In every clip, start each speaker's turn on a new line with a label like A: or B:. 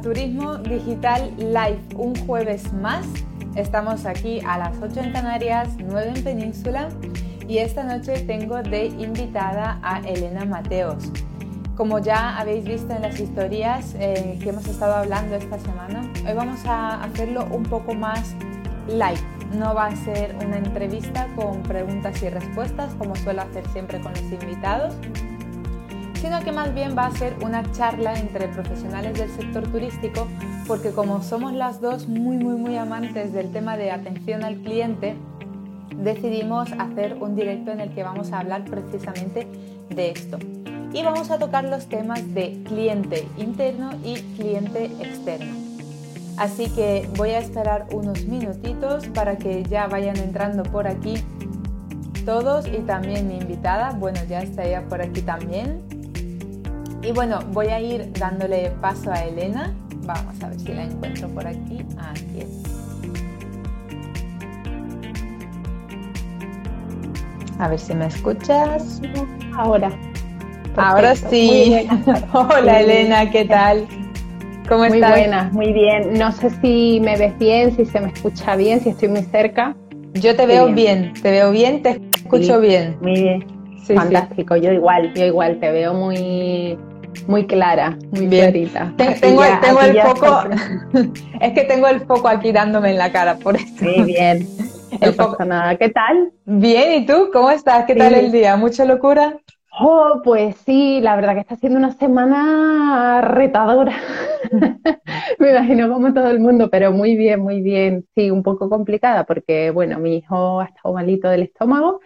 A: Turismo Digital Live, un jueves más. Estamos aquí a las 8 en Canarias, 9 en Península y esta noche tengo de invitada a Elena Mateos. Como ya habéis visto en las historias eh, que hemos estado hablando esta semana, hoy vamos a hacerlo un poco más live. No va a ser una entrevista con preguntas y respuestas como suelo hacer siempre con los invitados, sino que más bien va a ser una charla entre profesionales del sector turístico, porque como somos las dos muy, muy, muy amantes del tema de atención al cliente, decidimos hacer un directo en el que vamos a hablar precisamente de esto. Y vamos a tocar los temas de cliente interno y cliente externo. Así que voy a esperar unos minutitos para que ya vayan entrando por aquí todos y también mi invitada. Bueno, ya está ella por aquí también. Y bueno, voy a ir dándole paso a Elena. Vamos a ver si la encuentro por aquí. Aquí está. A ver si me escuchas.
B: Ahora.
A: Ahora sí. Hola Elena, ¿qué tal?
B: ¿Cómo estás? Muy buena, muy bien. No sé si me ves bien, si se me escucha bien, si estoy muy cerca.
A: Yo te veo bien. te veo bien, te escucho bien.
B: Muy bien. Fantástico, yo igual, yo igual, te veo muy muy clara, muy bien. clarita.
A: tengo, tengo el foco, es que tengo el foco aquí dándome en la cara, por eso.
B: Muy bien. No pasa nada. ¿Qué tal?
A: Bien, ¿y tú? ¿Cómo estás? ¿Qué tal el día? ¿Mucha locura?
B: Oh, pues sí, la verdad que está siendo una semana retadora. Me imagino como todo el mundo, pero muy bien, muy bien. Sí, un poco complicada porque, bueno, mi hijo ha estado malito del estómago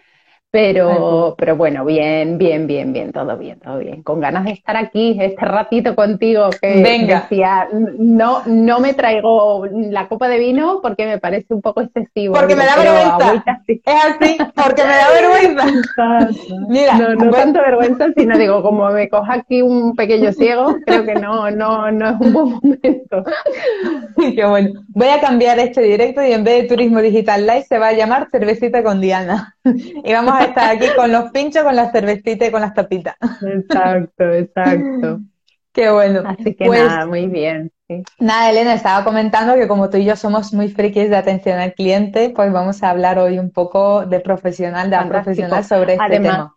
B: pero, pero bueno, bien, bien, bien, bien, todo bien, todo bien. Con ganas de estar aquí este ratito contigo que
A: Venga.
B: decía, no, no me traigo la copa de vino porque me parece un poco excesivo.
A: Porque me da vergüenza. Es así, porque me da vergüenza.
B: Mira, no, no tanto vergüenza, sino digo, como me coja aquí un pequeño ciego, creo que no, no, no es un buen momento.
A: Qué bueno. Voy a cambiar este directo y en vez de Turismo Digital Live se va a llamar Cervecita con Diana. Y vamos a estar aquí con los pinchos, con las cervecitas y con las tapitas.
B: Exacto, exacto.
A: Qué bueno.
B: Así que pues nada, muy bien.
A: Nada, Elena, estaba comentando que como tú y yo somos muy frikis de atención al cliente, pues vamos a hablar hoy un poco de profesional, de profesional sobre este tema.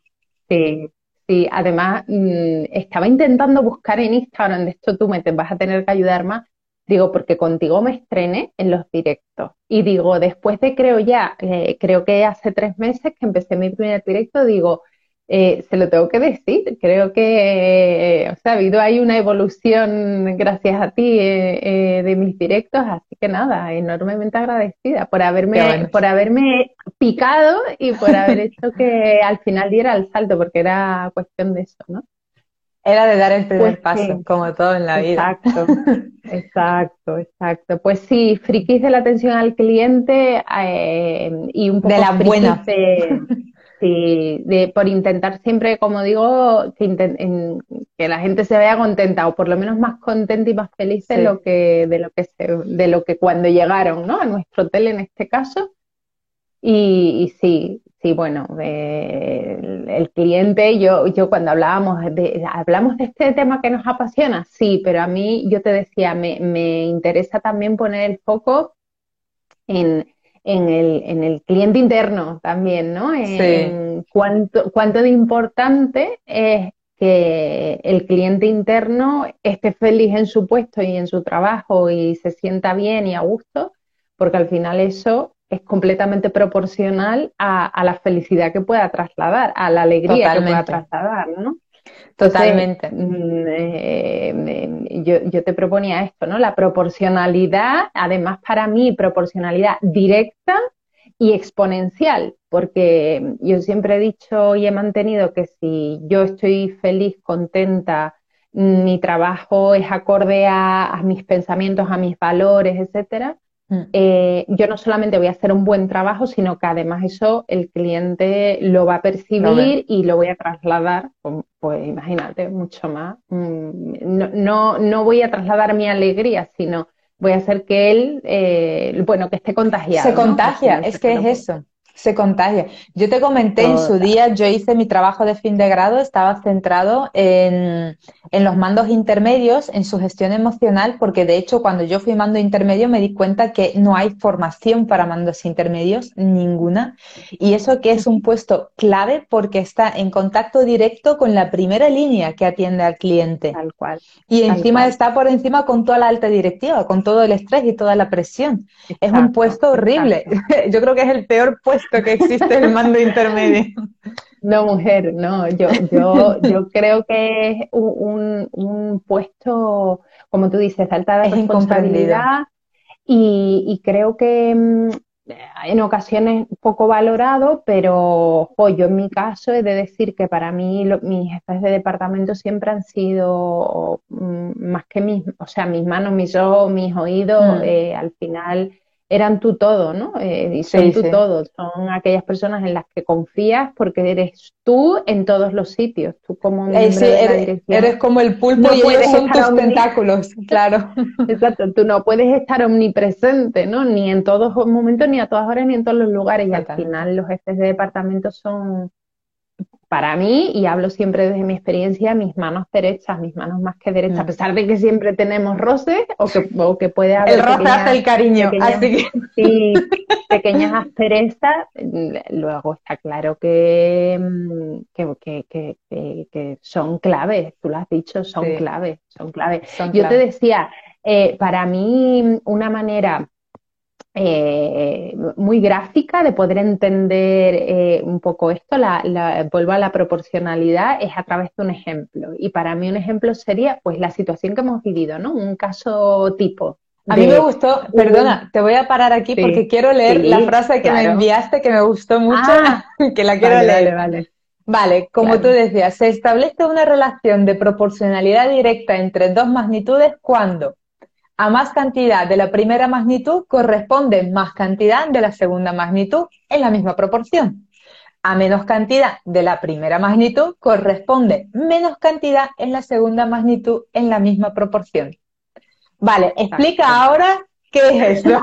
B: Sí, sí, además mm, estaba intentando buscar en Instagram, de esto tú me te vas a tener que ayudar más, Digo, porque contigo me estrené en los directos. Y digo, después de creo ya, eh, creo que hace tres meses que empecé mi primer directo, digo, eh, se lo tengo que decir. Creo que, o sea, ha habido ahí una evolución gracias a ti eh, de mis directos, así que nada, enormemente agradecida por haberme, por haberme picado y por haber hecho que al final diera el salto, porque era cuestión de eso, ¿no?
A: Era de dar el primer pues paso, como todo en la vida.
B: Exacto, exacto, exacto. Pues sí, frikis de la atención al cliente eh, y un poco
A: de la buena.
B: sí, de, por intentar siempre, como digo, que, que, la gente se vea contenta o por lo menos más contenta y más feliz de lo que de lo que se, de lo que cuando llegaron, ¿no? A nuestro hotel en este caso. Y, y sí, Sí, bueno, el cliente, yo, yo cuando hablábamos de, hablamos de este tema que nos apasiona, sí, pero a mí, yo te decía, me, me interesa también poner el foco en, en, el, en el cliente interno también, ¿no? En cuánto, cuánto de importante es que el cliente interno esté feliz en su puesto y en su trabajo y se sienta bien y a gusto, porque al final eso es completamente proporcional a, la felicidad que pueda trasladar, a la alegría que pueda trasladar, ¿no?
A: Totalmente.
B: Mm, eh, yo, yo, te proponía esto, ¿no? La proporcionalidad, además para mí, proporcionalidad directa y exponencial, porque yo siempre he dicho y he mantenido que si yo estoy feliz, contenta, mi trabajo es acorde a, a mis pensamientos, a mis valores, etcétera. Eh, yo no solamente voy a hacer un buen trabajo, sino que además eso el cliente lo va a percibir y lo voy a trasladar, pues, pues imagínate, mucho más. Mm, no, no, voy a trasladar mi alegría, sino voy a hacer que él, eh, bueno, que esté contagiado.
A: Se contagia, es que es eso. Se contagia. Yo te comenté en su día, yo hice mi trabajo de fin de grado, estaba centrado en, en, los mandos intermedios, en su gestión emocional, porque de hecho cuando yo fui mando intermedio me di cuenta que no hay formación para mandos intermedios, ninguna. Y eso que es un puesto clave porque está en contacto directo con la primera línea que atiende al cliente.
B: Tal cual.
A: Y encima está por encima con toda la alta directiva, con todo el estrés y toda la presión. es un puesto horrible. Yo creo que es el peor puesto que existe el mando intermedio.
B: No, mujer, no, yo, yo, yo creo que es un, puesto, como tú dices, alta de responsabilidad y, creo que mm, en ocasiones poco valorado, pero yo en mi caso he de decir que para mí mis jefes de departamento siempre han sido mm, más que mis, o sea, mis manos, mis ojos, mis oídos, mm. eh, al final eran tú todo, ¿no? Eh, y son tú todo, son aquellas personas en las que confías porque eres tú en todos los sitios, tú como
A: eh, eres, eres, como el pulpo y ellos son tus tentáculos, claro.
B: Exacto, tú no puedes estar omnipresente, ¿no? Ni en todos los momentos, ni a todas horas, ni en todos los lugares, y al final los jefes de departamento son para mí, y hablo siempre desde mi experiencia, mis manos derechas, mis manos más que derechas, a mm. pesar de que siempre tenemos roces o que, o que puede haber.
A: El roce hace el cariño, así que.
B: Sí, pequeñas asperezas, luego está claro que, que, que, que, son claves, tú lo has dicho, son claves, son claves. Yo te decía, eh, para mí, una manera eh, muy gráfica de poder entender eh, un poco esto, la, vuelvo a la proporcionalidad, es a través de un ejemplo. Y para mí un ejemplo sería pues la situación que hemos vivido, ¿no? Un caso tipo.
A: A mí me gustó, perdona, te voy a parar aquí porque quiero leer la frase que me enviaste que me gustó mucho, ah, que la quiero leer. Vale, vale. Vale, como tú decías, se establece una relación de proporcionalidad directa entre dos magnitudes cuando a más cantidad de la primera magnitud corresponde más cantidad de la segunda magnitud en la misma proporción. A menos cantidad de la primera magnitud corresponde menos cantidad en la segunda magnitud en la misma proporción. Vale, explica ahora ¿Qué es eso?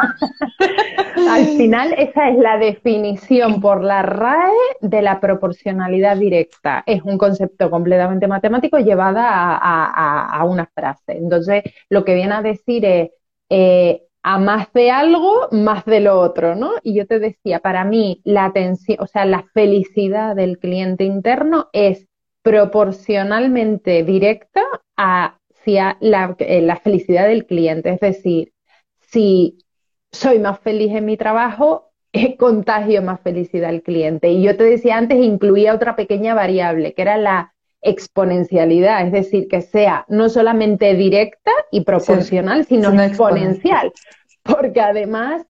B: Al final, esa es la definición por la RAE de la proporcionalidad directa. Es un concepto completamente matemático llevada a, una frase. Entonces, lo que viene a decir es eh, a más de algo, más de lo otro, ¿no? Y yo te decía, para mí, la atención, o sea, la felicidad del cliente interno es proporcionalmente directa hacia la, eh, la felicidad del cliente. Es decir, si soy más feliz en mi trabajo, contagio más felicidad al cliente. Y yo te decía antes, incluía otra pequeña variable, que era la exponencialidad, es decir, que sea no solamente directa y proporcional, sino exponencial. Porque además,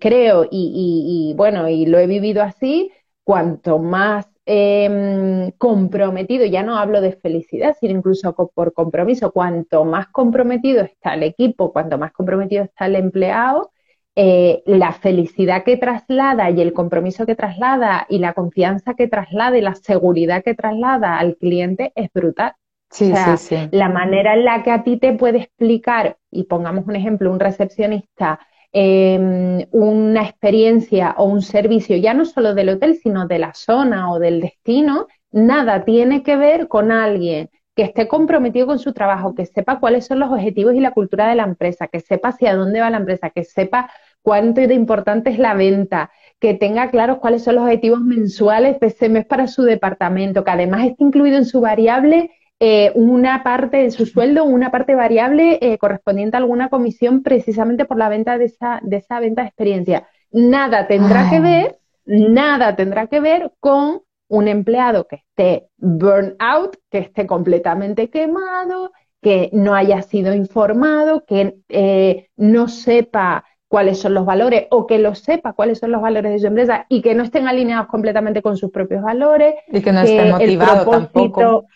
B: creo, y, bueno, y lo he vivido así, cuanto más em, comprometido, ya no hablo de felicidad, sino incluso por compromiso, cuanto más comprometido está el equipo, cuanto más comprometido está el empleado, eh, la felicidad que traslada y el compromiso que traslada y la confianza que traslada y la seguridad que traslada al cliente es brutal. Sí, sí, sí. La manera en la que a ti te puede explicar, y pongamos un ejemplo, un recepcionista, Em, una experiencia o un servicio, ya no solo del hotel, sino de la zona o del destino, nada tiene que ver con alguien que esté comprometido con su trabajo, que sepa cuáles son los objetivos y la cultura de la empresa, que sepa hacia dónde va la empresa, que sepa cuánto de importante es la venta, que tenga claros cuáles son los objetivos mensuales de ese mes para su departamento, que además esté incluido en su variable eh, una parte de su sueldo, una parte variable eh, correspondiente a alguna comisión precisamente por la venta de esa, de esa venta de experiencia. Nada tendrá que ver, nada tendrá que ver con un empleado que esté burn out, que esté completamente quemado, que no haya sido informado, que eh, no sepa cuáles son los valores o que lo sepa cuáles son los valores de su empresa y que no estén alineados completamente con sus propios valores.
A: Y que no esté motivado tampoco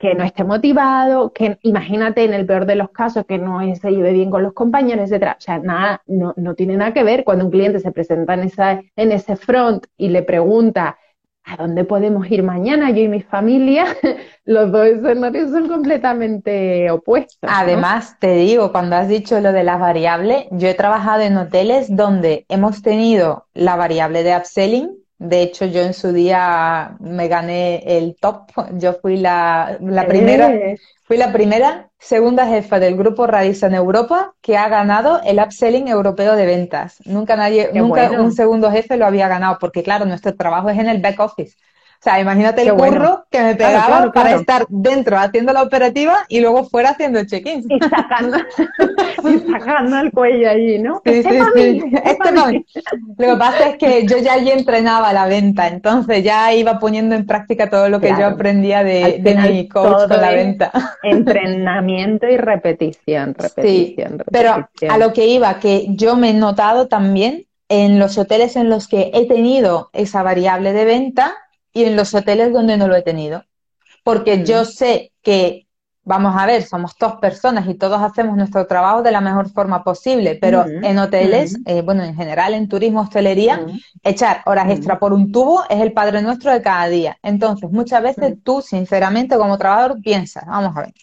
B: que no esté motivado, que imagínate en el peor de los casos que no se lleve bien con los compañeros, etcétera. O sea, nada, no, no tiene nada que ver cuando un cliente se presenta en, esa, en ese front y le pregunta ¿a dónde podemos ir mañana? Yo y mi familia, los dos escenarios son completamente opuestos.
A: Además, te digo, cuando has dicho lo de las variables, yo he trabajado en hoteles donde hemos tenido la variable de upselling. De hecho, yo en su día me gané el top. Yo fui la, la primera, fui la primera segunda jefa del grupo Radisson Europa que ha ganado el upselling europeo de ventas. Nunca nadie, nunca un segundo jefe lo había ganado, porque claro, nuestro trabajo es en el back office. O sea, imagínate el curro que me pegaba para estar dentro haciendo la operativa y luego fuera haciendo check-ins.
B: Y sacando, y sacando el cuello allí, ¿no?
A: Sí, sí, sí. Este Lo que pasa es que yo ya allí entrenaba la venta, entonces ya iba poniendo en práctica todo lo que yo aprendía de, mi coach con la venta.
B: Entrenamiento y repetición, repetición, repetición.
A: Pero a lo que iba, que yo me he notado también en los hoteles en los que he tenido esa variable de venta, y en los hoteles donde no lo he tenido. Porque mm. yo sé que, vamos a ver, somos dos personas y todos hacemos nuestro trabajo de la mejor forma posible, pero mm. en hoteles, mm. eh, bueno, en general en turismo, hostelería, echar horas extra por un tubo es el padre nuestro de cada día. Entonces, muchas veces tú, sinceramente, como trabajador, piensas, vamos a ver,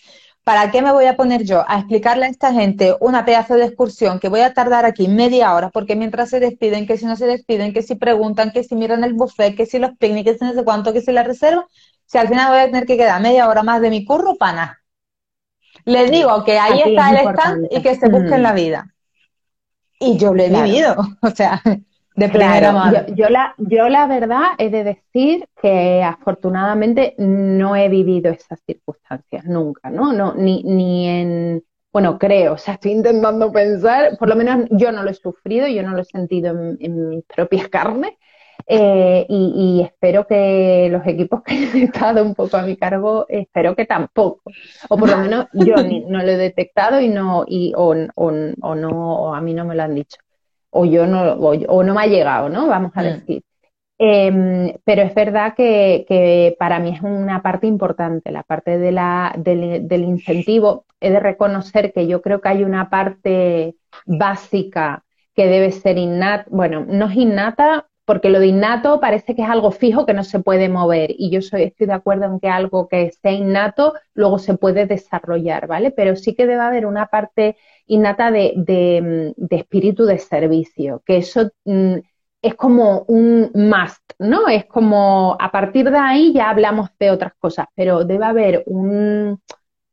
A: ¿Para qué me voy a poner yo a explicarle a esta gente una pedazo de excursión que voy a tardar aquí media hora? Porque mientras se despiden, que si no se despiden, que si preguntan, que si miran el buffet, que si los picnics, que no sé cuánto, que si la reserva, si al final voy a tener que quedar media hora más de mi curro, para nada. Les digo que ahí está el stand y que se busquen mm. la vida. Y yo lo he vivido. O sea, de primera mano.
B: Yo, la, yo la verdad he de decir que afortunadamente no he vivido esas circunstancias nunca, ¿no? no ni, ni en, bueno, creo, o sea, estoy intentando pensar, por lo menos yo no lo he sufrido, yo no lo he sentido en, mis propias carnes. Eh, y, espero que los equipos que han estado un poco a mi cargo, espero que tampoco. O por lo menos yo no lo he detectado y no, y, o, o, o no, o a mí no me lo han dicho o yo no, o, no me ha llegado, ¿no? Vamos a mm. decir. Em, pero es verdad que, para mí es una parte importante, la parte de la, del, incentivo. He de reconocer que yo creo que hay una parte básica que debe ser innata, bueno, no es innata, porque lo de innato parece que es algo fijo que no se puede mover y yo soy, estoy de acuerdo en que algo que sea innato luego se puede desarrollar, ¿vale? Pero sí que debe haber una parte innata de, de, espíritu de servicio, que eso mm, es como un must, ¿no? Es como a partir de ahí ya hablamos de otras cosas, pero debe haber un,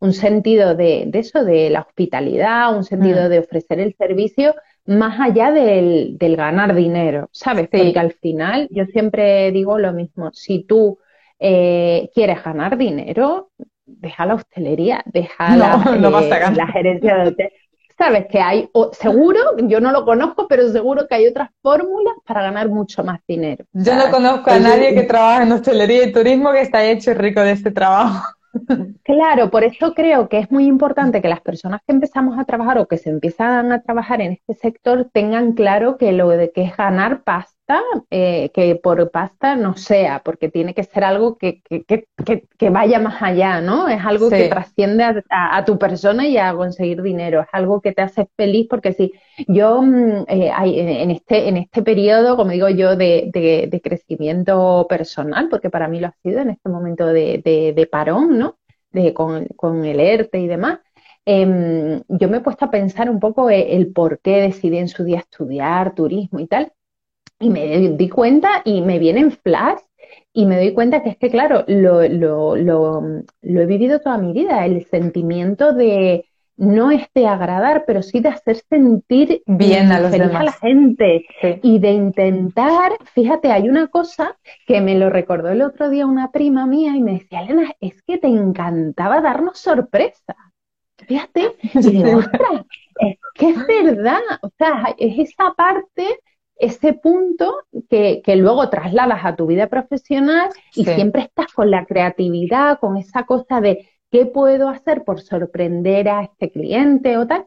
B: un sentido de, de, eso, de la hospitalidad, un sentido mm. de ofrecer el servicio más allá del, del ganar dinero, ¿sabes? Porque al final yo siempre digo lo mismo, si tú eh, quieres ganar dinero, deja la hostelería, deja la, eh, la, gerencia de hotel. Sabes que hay, seguro, yo no lo conozco, pero seguro que hay otras fórmulas para ganar mucho más dinero.
A: Yo no conozco a nadie que trabaje en hostelería y turismo que está hecho rico de este trabajo.
B: Claro, por eso creo que es muy importante que las personas que empezamos a trabajar o que se empiezan a trabajar en este sector tengan claro que lo de que es ganar pasta, eh, que por pasta no sea, porque tiene que ser algo que, que, vaya más allá, ¿no? Es algo que trasciende a, tu persona y a conseguir dinero, es algo que te hace feliz, porque si yo mm, eh, en, este, en este periodo, como digo yo, de, de, crecimiento personal, porque para mí lo ha sido en este momento de, de parón, ¿no? con, el ERTE y demás, em, yo me he puesto a pensar un poco e, el, por qué decidí en su día estudiar turismo y tal, y me di cuenta y me viene en flash y me doy cuenta que es que, claro, lo, lo, lo, he vivido toda mi vida, el sentimiento de no es de agradar, pero sí de hacer sentir bien a, los demás. a la gente y de intentar, fíjate, hay una cosa que me lo recordó el otro día una prima mía y me decía, Elena, es que te encantaba darnos sorpresa. Fíjate, y digo, ostras, es que es verdad, o sea, es esa parte, ese punto que, que luego trasladas a tu vida profesional y siempre estás con la creatividad, con esa cosa de ¿Qué puedo hacer por sorprender a este cliente o tal?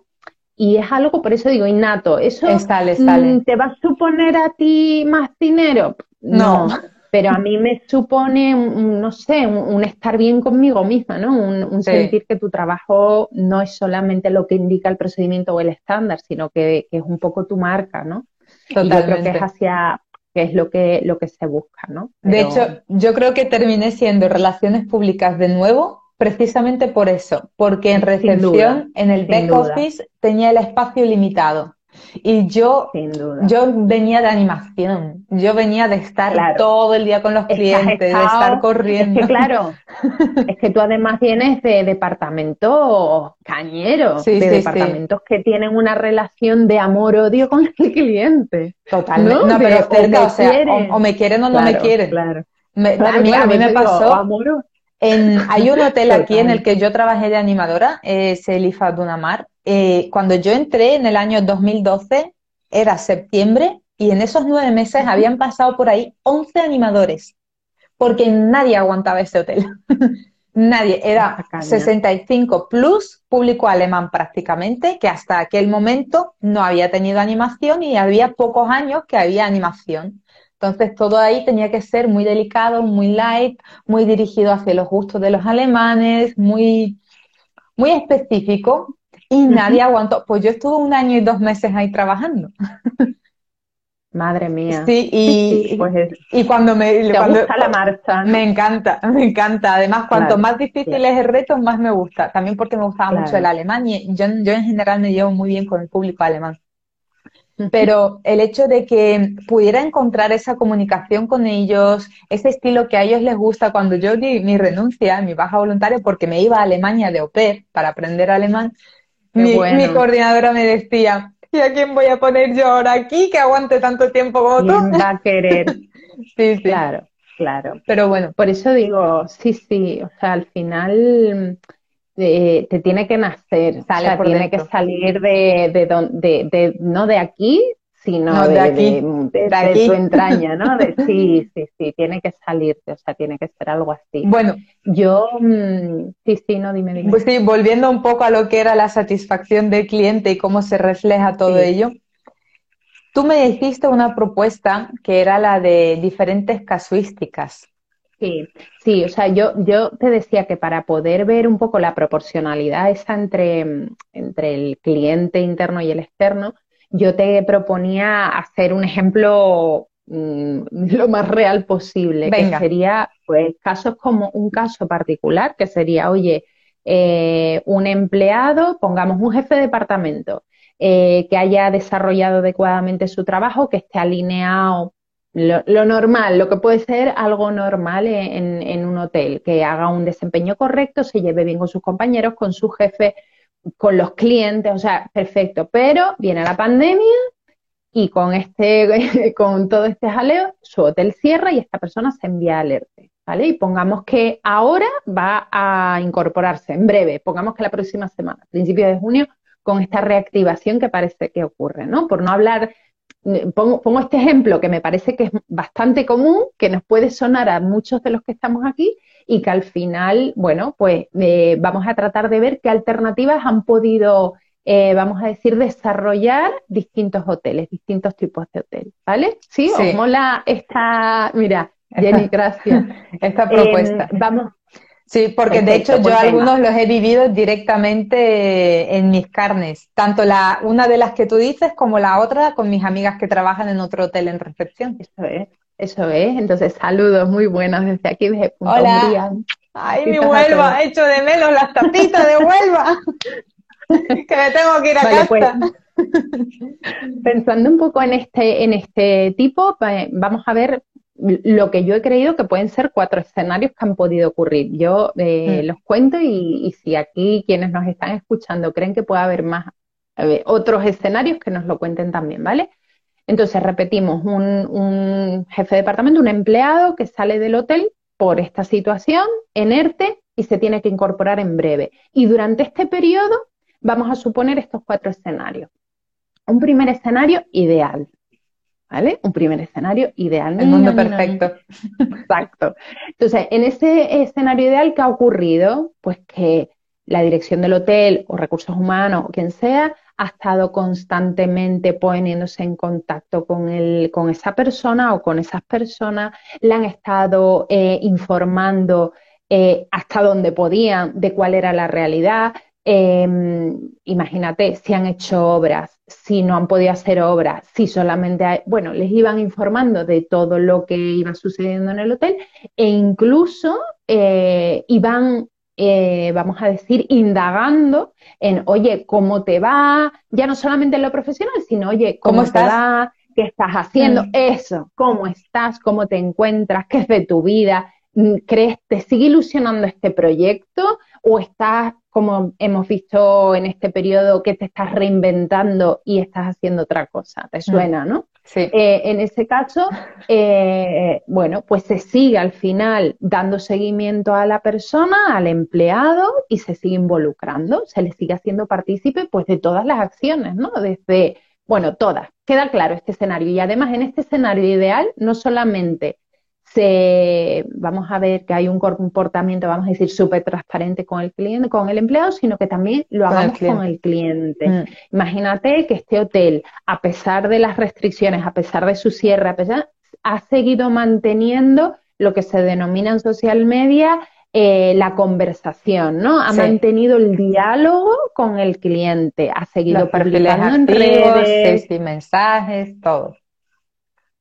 B: Y es algo, por eso digo, innato. ¿Eso mm, te va a suponer a ti más dinero? No. Pero a mí me supone, no sé, un, estar bien conmigo misma, ¿no? Un, sentir que tu trabajo no es solamente lo que indica el procedimiento o el estándar, sino que, es un poco tu marca, ¿no? Totalmente. yo creo que es hacia, que es lo que, lo que se busca, ¿no?
A: De hecho, yo creo que terminé siendo relaciones públicas de nuevo precisamente por eso, porque en recepción, en el back office, tenía el espacio limitado. Y yo, yo venía de animación, yo venía de estar todo el día con los clientes, de estar corriendo.
B: Es que claro, es que tú además vienes de departamentos cañeros, de departamentos que tienen una relación de amor-odio con el cliente.
A: Totalmente. No, pero o, me quieren o no me quieren. Claro. a, mí, me pasó. en, hay un hotel aquí en el que yo trabajé de animadora, es el IFA Dunamar, eh, cuando yo entré en el año 2012, era septiembre, y en esos nueve meses habían pasado por ahí 11 animadores, porque nadie aguantaba ese hotel. nadie, era 65 plus público alemán prácticamente, que hasta aquel momento no había tenido animación y había pocos años que había animación. Entonces todo ahí tenía que ser muy delicado, muy light, muy dirigido hacia los gustos de los alemanes, muy, muy específico y nadie aguantó. Pues yo estuve un año y dos meses ahí trabajando.
B: Madre mía.
A: Sí, y, pues y cuando me...
B: ¿Te gusta la marcha?
A: Me encanta, me encanta. Además, cuanto más difícil es el reto, más me gusta. También porque me gustaba mucho el alemán y yo, yo en general me llevo muy bien con el público alemán. Pero el hecho de que pudiera encontrar esa comunicación con ellos, ese estilo que a ellos les gusta, cuando yo di mi renuncia, mi baja voluntaria, porque me iba a Alemania de au para aprender alemán, mi, coordinadora me decía, ¿y a quién voy a poner yo ahora aquí que aguante tanto tiempo como
B: tú? va a querer? sí, sí. Claro, claro.
A: Pero bueno.
B: Por eso digo, sí, sí, o sea, al final eh, te tiene que nacer, o sea, tiene que salir de, de, de, no de aquí, sino de, aquí, de, tu entraña, ¿no? sí, sí, sí, tiene que salirte, o sea, tiene que ser algo así.
A: Bueno,
B: yo, mm, sí, sí, no, dime, dime.
A: Pues sí, volviendo un poco a lo que era la satisfacción del cliente y cómo se refleja todo ello. Tú me hiciste una propuesta que era la de diferentes casuísticas.
B: Sí, sí, o sea, yo, yo te decía que para poder ver un poco la proporcionalidad esa entre, entre el cliente interno y el externo, yo te proponía hacer un ejemplo mm, lo más real posible, que sería, pues, casos como un caso particular, que sería, oye, eh, un empleado, pongamos un jefe de departamento, eh, que haya desarrollado adecuadamente su trabajo, que esté alineado lo, normal, lo que puede ser algo normal en, en, un hotel, que haga un desempeño correcto, se lleve bien con sus compañeros, con su jefe, con los clientes, o sea, perfecto. Pero viene la pandemia y con este, con todo este jaleo, su hotel cierra y esta persona se envía alerta, ¿vale? Y pongamos que ahora va a incorporarse en breve, pongamos que la próxima semana, principio de junio, con esta reactivación que parece que ocurre, ¿no? Por no hablar, pongo, pongo este ejemplo que me parece que es bastante común, que nos puede sonar a muchos de los que estamos aquí, y que al final, bueno, pues eh, vamos a tratar de ver qué alternativas han podido, eh, vamos a decir, desarrollar distintos hoteles, distintos tipos de hotel, ¿vale? Sí, sí. os mola esta, mira, Jenny, gracias.
A: esta propuesta.
B: vamos.
A: Sí, porque de hecho yo pues algunos los he vivido directamente en mis carnes, tanto la una de las que tú dices como la otra con mis amigas que trabajan en otro hotel en recepción.
B: Eso es. Eso es, entonces saludos muy buenos desde aquí, desde
A: Punto Hola. Ay, mi Huelva, hecho de menos las tapitas de Huelva. que me tengo que ir a casa. Pues,
B: pensando un poco en este, en este tipo, vamos a ver lo que yo he creído que pueden ser cuatro escenarios que han podido ocurrir. Yo eh, mm. los cuento y, y, si aquí quienes nos están escuchando creen que puede haber más otros escenarios, que nos lo cuenten también, ¿vale? Entonces, repetimos, un, jefe de departamento, un empleado que sale del hotel por esta situación, en ERTE, y se tiene que incorporar en breve. Y durante este periodo vamos a suponer estos cuatro escenarios. Un primer escenario ideal, ¿vale? Un primer escenario ideal.
A: El mundo perfecto.
B: Exacto. Entonces, en ese escenario ideal, ¿qué ha ocurrido? Pues que la dirección del hotel o recursos humanos o quien sea ha estado constantemente poniéndose en contacto con, el, con esa persona o con esas personas, le han estado eh, informando eh, hasta donde podían de cuál era la realidad, Em, imagínate, si han hecho obras, si no han podido hacer obras, si solamente hay, bueno, les iban informando de todo lo que iba sucediendo en el hotel e incluso eh, iban, eh, vamos a decir, indagando en, oye, ¿cómo te va? Ya no solamente en lo profesional, sino, oye, ¿cómo, estás? ¿Qué estás haciendo? Mm. Eso, ¿cómo estás? ¿Cómo te encuentras? ¿Qué es de tu vida? ¿Crees, te sigue ilusionando este proyecto o estás, como hemos visto en este periodo, que te estás reinventando y estás haciendo otra cosa? ¿Te mm. suena, no?
A: Sí.
B: Eh, en ese caso, eh, bueno, pues se sigue al final dando seguimiento a la persona, al empleado y se sigue involucrando, se le sigue haciendo partícipe pues de todas las acciones, ¿no? Desde, bueno, todas. Queda claro este escenario. Y además en este escenario ideal no solamente se, vamos a ver que hay un comportamiento, vamos a decir, súper transparente con el cliente, con el empleado, sino que también lo hagamos con el cliente. Mm. Imagínate que este hotel, a pesar de las restricciones, a pesar de su cierre, a pesar, ha seguido manteniendo lo que se denomina en social media eh, la conversación, ¿no? Ha mantenido el diálogo con el cliente, ha seguido publicando en redes,
A: mensajes, todo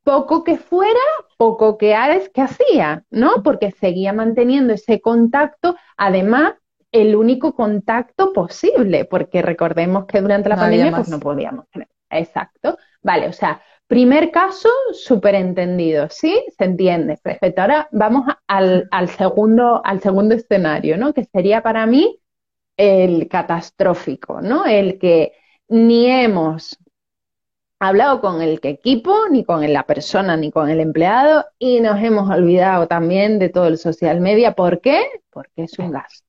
B: poco que fuera, poco que, que hacía, ¿no? Porque seguía manteniendo ese contacto, además, el único contacto posible, porque recordemos que durante la pandemia pues no podíamos tener. Exacto. Vale, o sea, primer caso, súper entendido, ¿sí? Se entiende, perfecto. Ahora vamos al, al, segundo, al segundo escenario, ¿no? Que sería para mí el catastrófico, ¿no? El que ni hemos hablado con el equipo, ni con la persona, ni con el empleado, y nos hemos olvidado también de todo el social media. ¿Por qué? Porque es un gasto.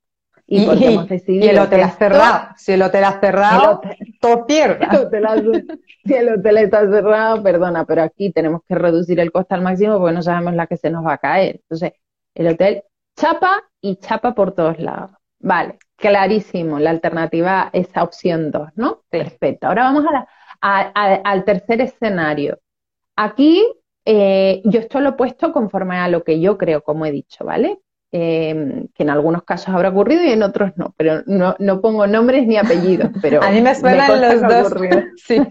A: Y, porque hemos decidido. Y el hotel ha cerrado. Si el hotel ha cerrado, todo pierde.
B: si el hotel está cerrado, perdona, pero aquí tenemos que reducir el coste al máximo porque no sabemos la que se nos va a caer. Entonces, el hotel chapa y chapa por todos lados. Vale, clarísimo. La alternativa es opción 2, ¿no? Perfecto. Ahora vamos a la al tercer escenario. Aquí eh, yo esto lo he puesto conforme a lo que yo creo, como he dicho, ¿vale? Em, que en algunos casos habrá ocurrido y en otros no, pero no, pongo nombres ni apellidos, pero
A: a mí me suenan los dos. Sí.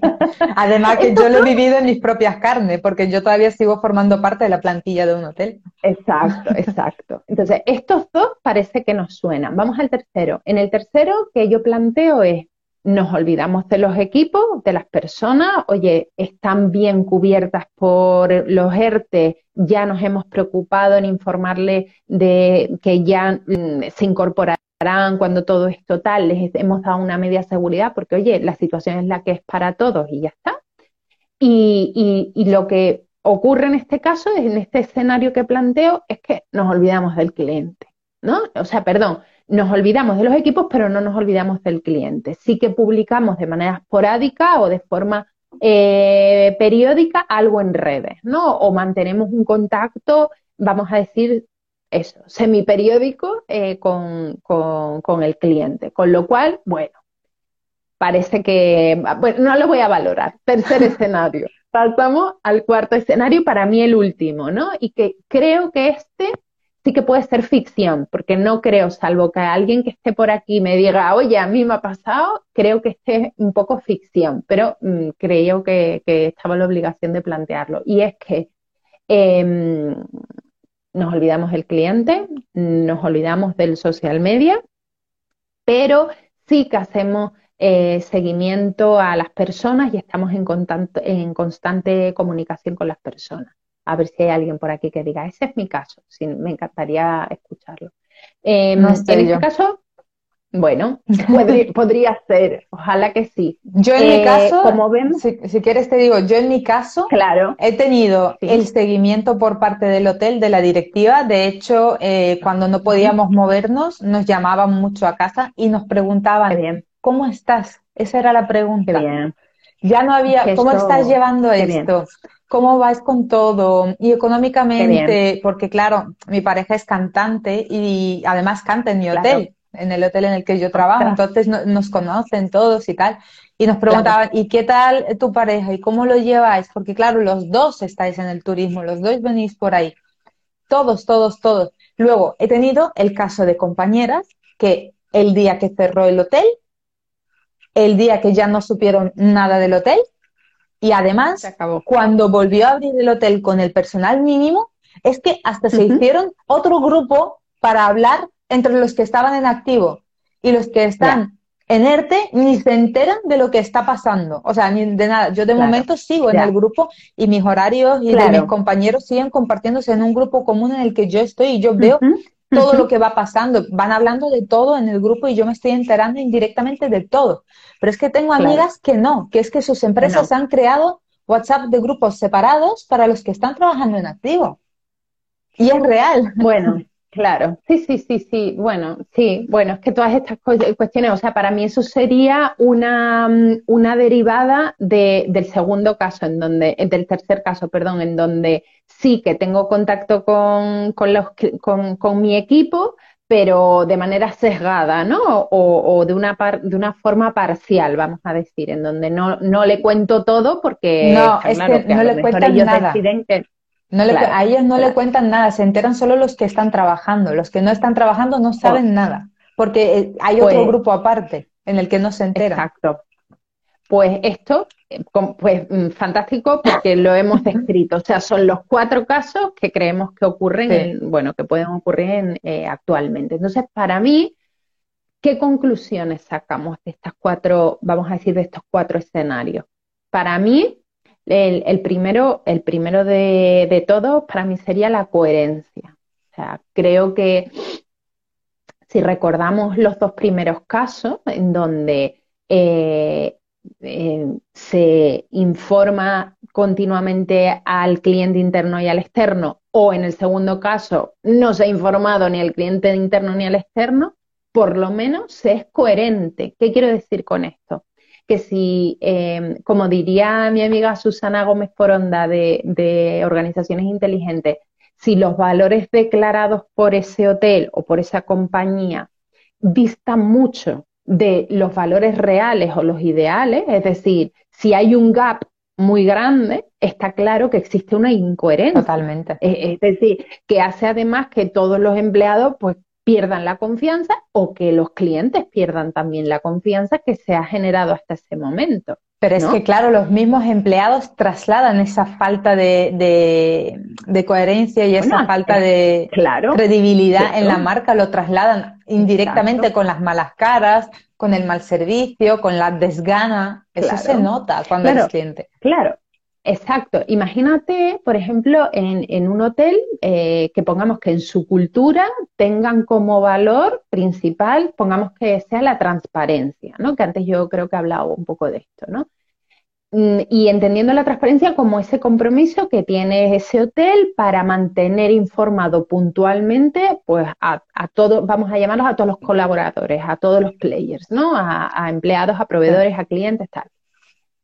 A: Además que yo lo he vivido en mis propias carnes, porque yo todavía sigo formando parte de la plantilla de un hotel.
B: Exacto, exacto. Entonces, estos dos parece que nos suenan. Vamos al tercero. En el tercero que yo planteo es nos olvidamos de los equipos, de las personas, oye, están bien cubiertas por los ERTE, ya nos hemos preocupado en informarles de que ya mm, se incorporarán cuando todo es total, les hemos dado una media seguridad, porque oye, la situación es la que es para todos y ya está. Y, y lo que ocurre en este caso, en este escenario que planteo, es que nos olvidamos del cliente, ¿no? O sea, perdón, nos olvidamos de los equipos, pero no nos olvidamos del cliente. Sí que publicamos de manera esporádica o de forma eh, periódica algo en redes, ¿no? O mantenemos un contacto, vamos a decir eso, semiperiódico eh, con, con, el cliente. Con lo cual, bueno, parece que, bueno, no lo voy a valorar. Tercer escenario. Pasamos al cuarto escenario, para mí el último, ¿no? Y que creo que este sí que puede ser ficción, porque no creo, salvo que alguien que esté por aquí me diga, oye, a mí me ha pasado, creo que este es un poco ficción, pero mm, creo que, estaba la obligación de plantearlo. Y es que em, nos olvidamos del cliente, nos olvidamos del social media, pero sí que hacemos eh, seguimiento a las personas y estamos en, en constante comunicación con las personas a ver si hay alguien por aquí que diga, ese es mi caso, sí, me encantaría escucharlo. Em, en este caso, bueno, podría, ser, ojalá que sí.
A: Yo en mi eh, caso, como ven, si, quieres te digo, yo en mi caso
B: claro,
A: he tenido el seguimiento por parte del hotel, de la directiva. De hecho, eh, cuando no podíamos movernos, nos llamaban mucho a casa y nos preguntaban, bien. ¿cómo estás? Esa era la pregunta.
B: bien.
A: Ya no había, ¿cómo estás llevando esto? ¿Cómo vas con todo? Y económicamente, porque claro, mi pareja es cantante y además canta en mi hotel, en el hotel en el que yo trabajo, entonces nos conocen todos y tal. Y nos preguntaban, ¿y qué tal tu pareja? ¿Y cómo lo lleváis? Porque claro, los dos estáis en el turismo, los dos venís por ahí. Todos, todos, todos. Luego, he tenido el caso de compañeras que el día que cerró el hotel, el día que ya no supieron nada del hotel y además cuando volvió a abrir el hotel con el personal mínimo, es que hasta se hicieron otro grupo para hablar entre los que estaban en activo y los que están en ERTE ni se enteran de lo que está pasando. O sea, ni de nada. Yo de momento sigo en el grupo y mis horarios y de mis compañeros siguen compartiéndose en un grupo común en el que yo estoy y yo veo todo lo que va pasando. Van hablando de todo en el grupo y yo me estoy enterando indirectamente de todo. Pero es que tengo amigas que no, que es que sus empresas han creado WhatsApp de grupos separados para los que están trabajando en activo. Y es real.
B: Bueno, Claro, sí, sí, sí, sí. Bueno, sí, bueno, es que todas estas cuestiones, o sea, para mí eso sería una, mm, una derivada de, del segundo caso, en donde, eh, del tercer caso, perdón, en donde sí que tengo contacto con, con, los, con, con mi equipo, pero de manera sesgada, ¿no? O, o de, una par, de una forma parcial, vamos a decir, en donde no, no le cuento todo porque
A: no, es que, no le cuentan nada. Que, no a ellos no le cuentan nada, se enteran solo los que están trabajando. Los que no están trabajando no saben nada, porque eh, hay otro pues grupo aparte en el que no se enteran.
B: Exacto. Pues esto, eh, pues mm, fantástico porque lo hemos descrito. O sea, son los cuatro casos que creemos que ocurren, bueno, que pueden ocurrir eh, actualmente. Entonces, para mí, ¿qué conclusiones sacamos de estas cuatro, vamos a decir, de estos cuatro escenarios? Para mí, el, primero, el primero de, de todos para mí sería la coherencia. O sea, creo que si recordamos los dos primeros casos en donde eh, eh, se informa continuamente al cliente interno y al externo, o en el segundo caso no se ha informado ni al cliente interno ni al externo, por lo menos se es coherente. ¿Qué quiero decir con esto? Que si, em, como diría mi amiga Susana Gómez Poronda de, de Organizaciones Inteligentes, si los valores declarados por ese hotel o por esa compañía distan mucho de los valores reales o los ideales, es decir, si hay un gap muy grande, está claro que existe una incoherencia.
A: Totalmente.
B: Es, decir, que hace además que todos los empleados pues pierdan la confianza o que los clientes pierdan también la confianza que se ha generado hasta ese momento.
A: Pero es que, claro, los mismos empleados trasladan esa falta de, coherencia y esa falta de credibilidad en la marca, lo trasladan indirectamente con las malas caras, con el mal servicio, con la desgana. Eso se nota cuando eres cliente.
B: Claro, Exacto. Imagínate, por ejemplo, en, un hotel eh, que pongamos que en su cultura tengan como valor principal, pongamos que sea la transparencia, ¿no? Que antes yo creo que he hablado un poco de esto, ¿no? Mm, y entendiendo la transparencia como ese compromiso que tiene ese hotel para mantener informado puntualmente, pues a, todos, vamos a llamarlos a todos los colaboradores, a todos los players, ¿no? a empleados, a proveedores, a clientes, tal.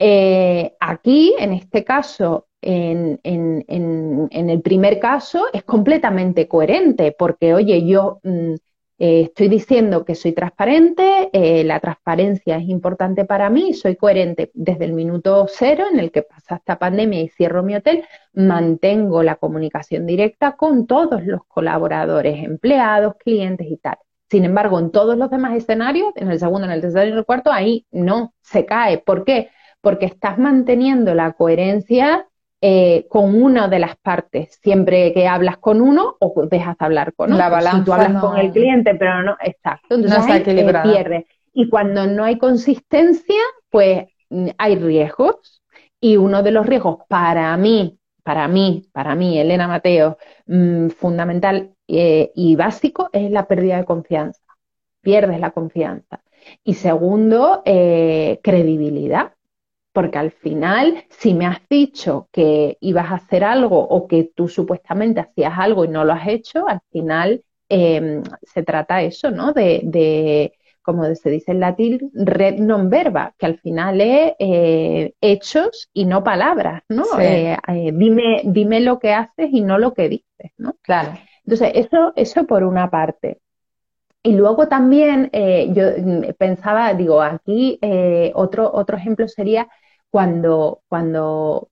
B: Eh, aquí, en este caso, en, el primer caso, es completamente coherente, porque, oye, yo mm, eh, estoy diciendo que soy transparente, eh, la transparencia es importante para mí, soy coherente desde el minuto cero en el que pasa esta pandemia y cierro mi hotel, mantengo la comunicación directa con todos los colaboradores, empleados, clientes y tal. Sin embargo, en todos los demás escenarios, en el segundo, en el tercero y en el cuarto, ahí no se cae. ¿Por qué? Porque estás manteniendo la coherencia eh, con una de las partes, siempre que hablas con uno o dejas de hablar con otro. La si tú hablas con el cliente, pero no, exacto, entonces ahí, Y cuando no hay consistencia, pues mm, hay riesgos. Y uno de los riesgos para mí, para mí, para mí, Elena Mateo, mm, fundamental eh, y básico es la pérdida de confianza. Pierdes la confianza. Y segundo, eh, credibilidad porque al final, si me has dicho que ibas a hacer algo o que tú supuestamente hacías algo y no lo has hecho, al final em, se trata eso, ¿no? De, como se dice en latín, red non verba, que al final es eh, hechos y no palabras, ¿no? Eh, eh, dime, dime lo que haces y no lo que dices, ¿no?
A: Claro.
B: Entonces, eso, eso por una parte. Y luego también yo mm, pensaba, digo, aquí otro, otro ejemplo sería cuando, cuando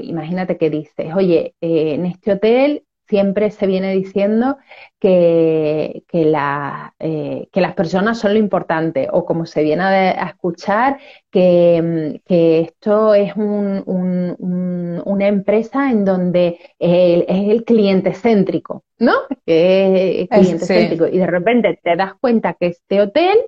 B: imagínate que dices, oye, eh, en este hotel siempre se viene diciendo que, que, la, eh, que las personas son lo importante, o como se viene a, escuchar, que, que, esto es un, un, una empresa en donde es el cliente céntrico, ¿no? Que es cliente céntrico. Y de repente te das cuenta que este hotel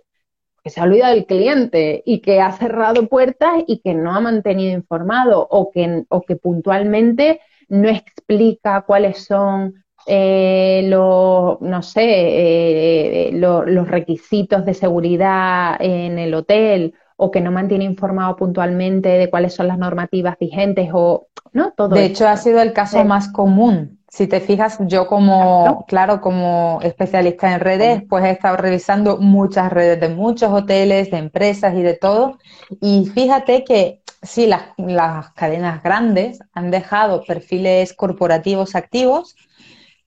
B: que se ha olvidado del cliente y que ha cerrado puertas y que no ha mantenido informado o que, o que puntualmente no explica cuáles son eh, los, no sé, eh, los requisitos de seguridad en el hotel o que no mantiene informado puntualmente de cuáles son las normativas vigentes o no todo.
A: De hecho, ha sido el caso más común. Si te fijas, yo como, claro, como especialista en redes, pues he estado revisando muchas redes de muchos hoteles, de empresas y de todo. Y fíjate que sí, las, las cadenas grandes han dejado perfiles corporativos activos,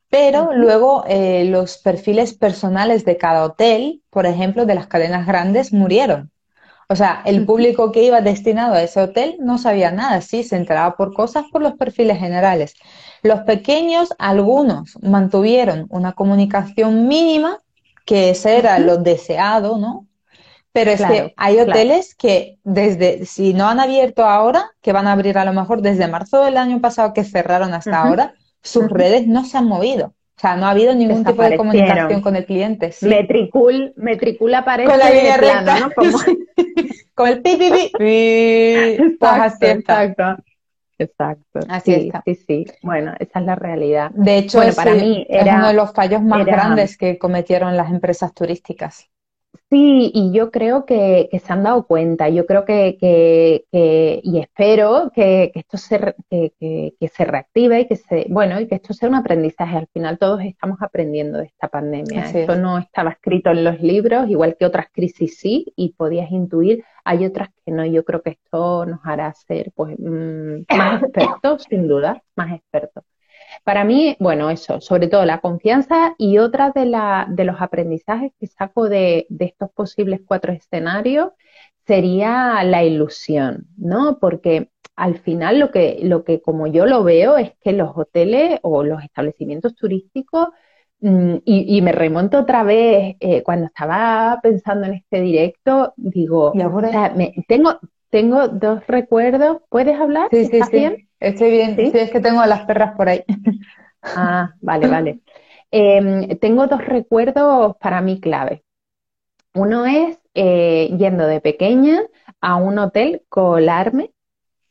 A: pero luego eh, los perfiles personales de cada hotel, por ejemplo, de las cadenas grandes, murieron. O sea, el público que iba destinado a ese hotel no sabía nada, sí, se enteraba por cosas por los perfiles generales. Los pequeños, algunos mantuvieron una comunicación mínima, que ese era lo deseado, ¿no? Pero es que hay hoteles que desde, si no han abierto ahora, que van a abrir a lo mejor desde marzo del año pasado que cerraron hasta ahora, sus redes no se han movido. O sea, no ha habido ningún tipo de comunicación con el cliente.
B: Metricul, Metricul aparece
A: con la línea recta. ¿no? con el pi, pi, pi.
B: Pues exacto, exacto. Así sí, está. Sí, sí. Bueno, esa es la realidad.
A: De hecho, para mí era, es uno de los fallos más grandes que cometieron las empresas turísticas.
B: Sí, y yo creo que, se han dado cuenta, yo creo que, y espero que, esto se, que, se reactive y que se, bueno, y que esto sea un aprendizaje. Al final todos estamos aprendiendo de esta pandemia. esto no estaba escrito en los libros, igual que otras crisis sí, y podías intuir, hay otras que no. Yo creo que esto nos hará ser pues mm, más expertos, sin duda, más expertos. Para mí, bueno, eso, sobre todo la confianza y otra de, la, de los aprendizajes que saco de, de estos posibles cuatro escenarios sería la ilusión, ¿no? Porque al final lo que, lo que como yo lo veo es que los hoteles o los establecimientos turísticos, mm, y, me remonto otra vez, eh, cuando estaba pensando en este directo, digo, o sea, tengo, tengo dos recuerdos, ¿puedes hablar?
A: Sí, sí, sí. Bien? Estoy bien, ¿Sí? es que tengo a las perras por ahí.
B: Ah, vale, vale. Em, tengo dos recuerdos para mí clave. Uno es eh, yendo de pequeña a un hotel colarme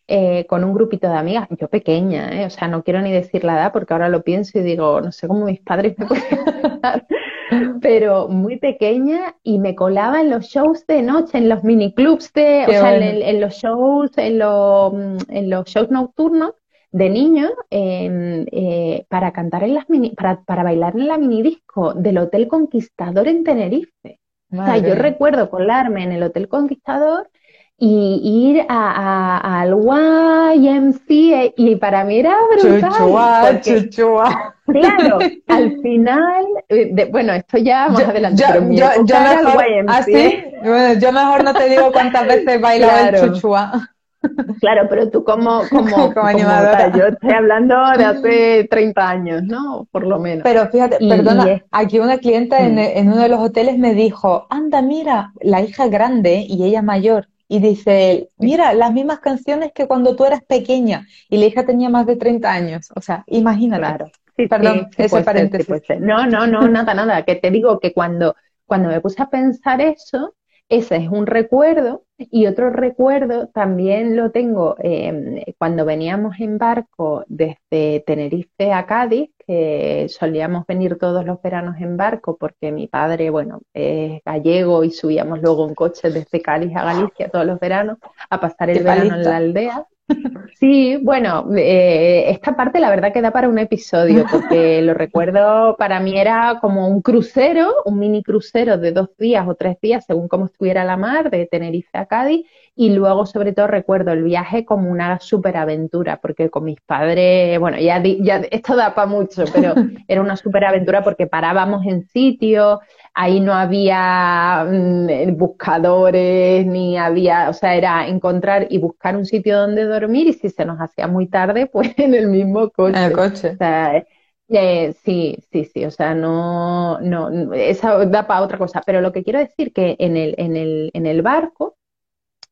B: eh, con un grupito de amigas, yo pequeña, eh, o sea, no quiero ni decir la edad porque ahora lo pienso y digo, no sé cómo mis padres me pero muy pequeña y me colaba en los shows de noche, en los miniclubs de, o sea, en, los shows, en, mm, en los shows nocturnos de niños eh, para cantar en las mini, para, para bailar en la minidisco del Hotel Conquistador en Tenerife. O sea, yo recuerdo colarme en el Hotel Conquistador y ir a, al YMCA y para mí era brutal.
A: Chuchua,
B: Claro, al final, eh, bueno, esto ya más adelante. Yo, yo, yo
A: mejor, ¿ah, bueno, yo mejor no te digo cuántas veces bailaba el chuchua.
B: Claro, pero tú como, como, como, animadora. yo estoy hablando de hace 30 años, ¿no? Por lo menos.
A: Pero fíjate, perdona, aquí una clienta en, mm. en, uno de los hoteles me dijo, anda, mira, la hija grande y ella mayor, y dice él, mira, las mismas canciones que cuando tú eras pequeña y la hija tenía más de 30 años. O sea, imagínate. Claro.
B: Sí, Perdón, ese paréntesis. no, no, no, nada, nada. Que te digo que cuando, cuando me puse a pensar eso, ese es un recuerdo y otro recuerdo también lo tengo em, cuando veníamos en barco desde Tenerife a Cádiz, solíamos venir todos los veranos en barco porque mi padre, bueno, es gallego y subíamos luego en coche desde Cádiz a Galicia todos los veranos a pasar el verano en la aldea. Sí, bueno, eh, esta parte la verdad que da para un episodio, porque lo recuerdo, para mí era como un crucero, un mini crucero de dos días o tres días, según cómo estuviera la mar, de Tenerife a Cádiz, y luego sobre todo recuerdo el viaje como una superaventura, porque con mis padres, bueno, ya, ya esto da para mucho, pero era una superaventura porque parábamos en sitio, ahí no había mm, buscadores, ni había, o sea, era encontrar y buscar un sitio donde dormir y si se nos hacía muy tarde, pues en el mismo coche.
A: En el coche.
B: O sea, Eh, sí, sí, sí, o sea, no, no, esa da para otra cosa, pero lo que quiero decir que en el, en el, en el barco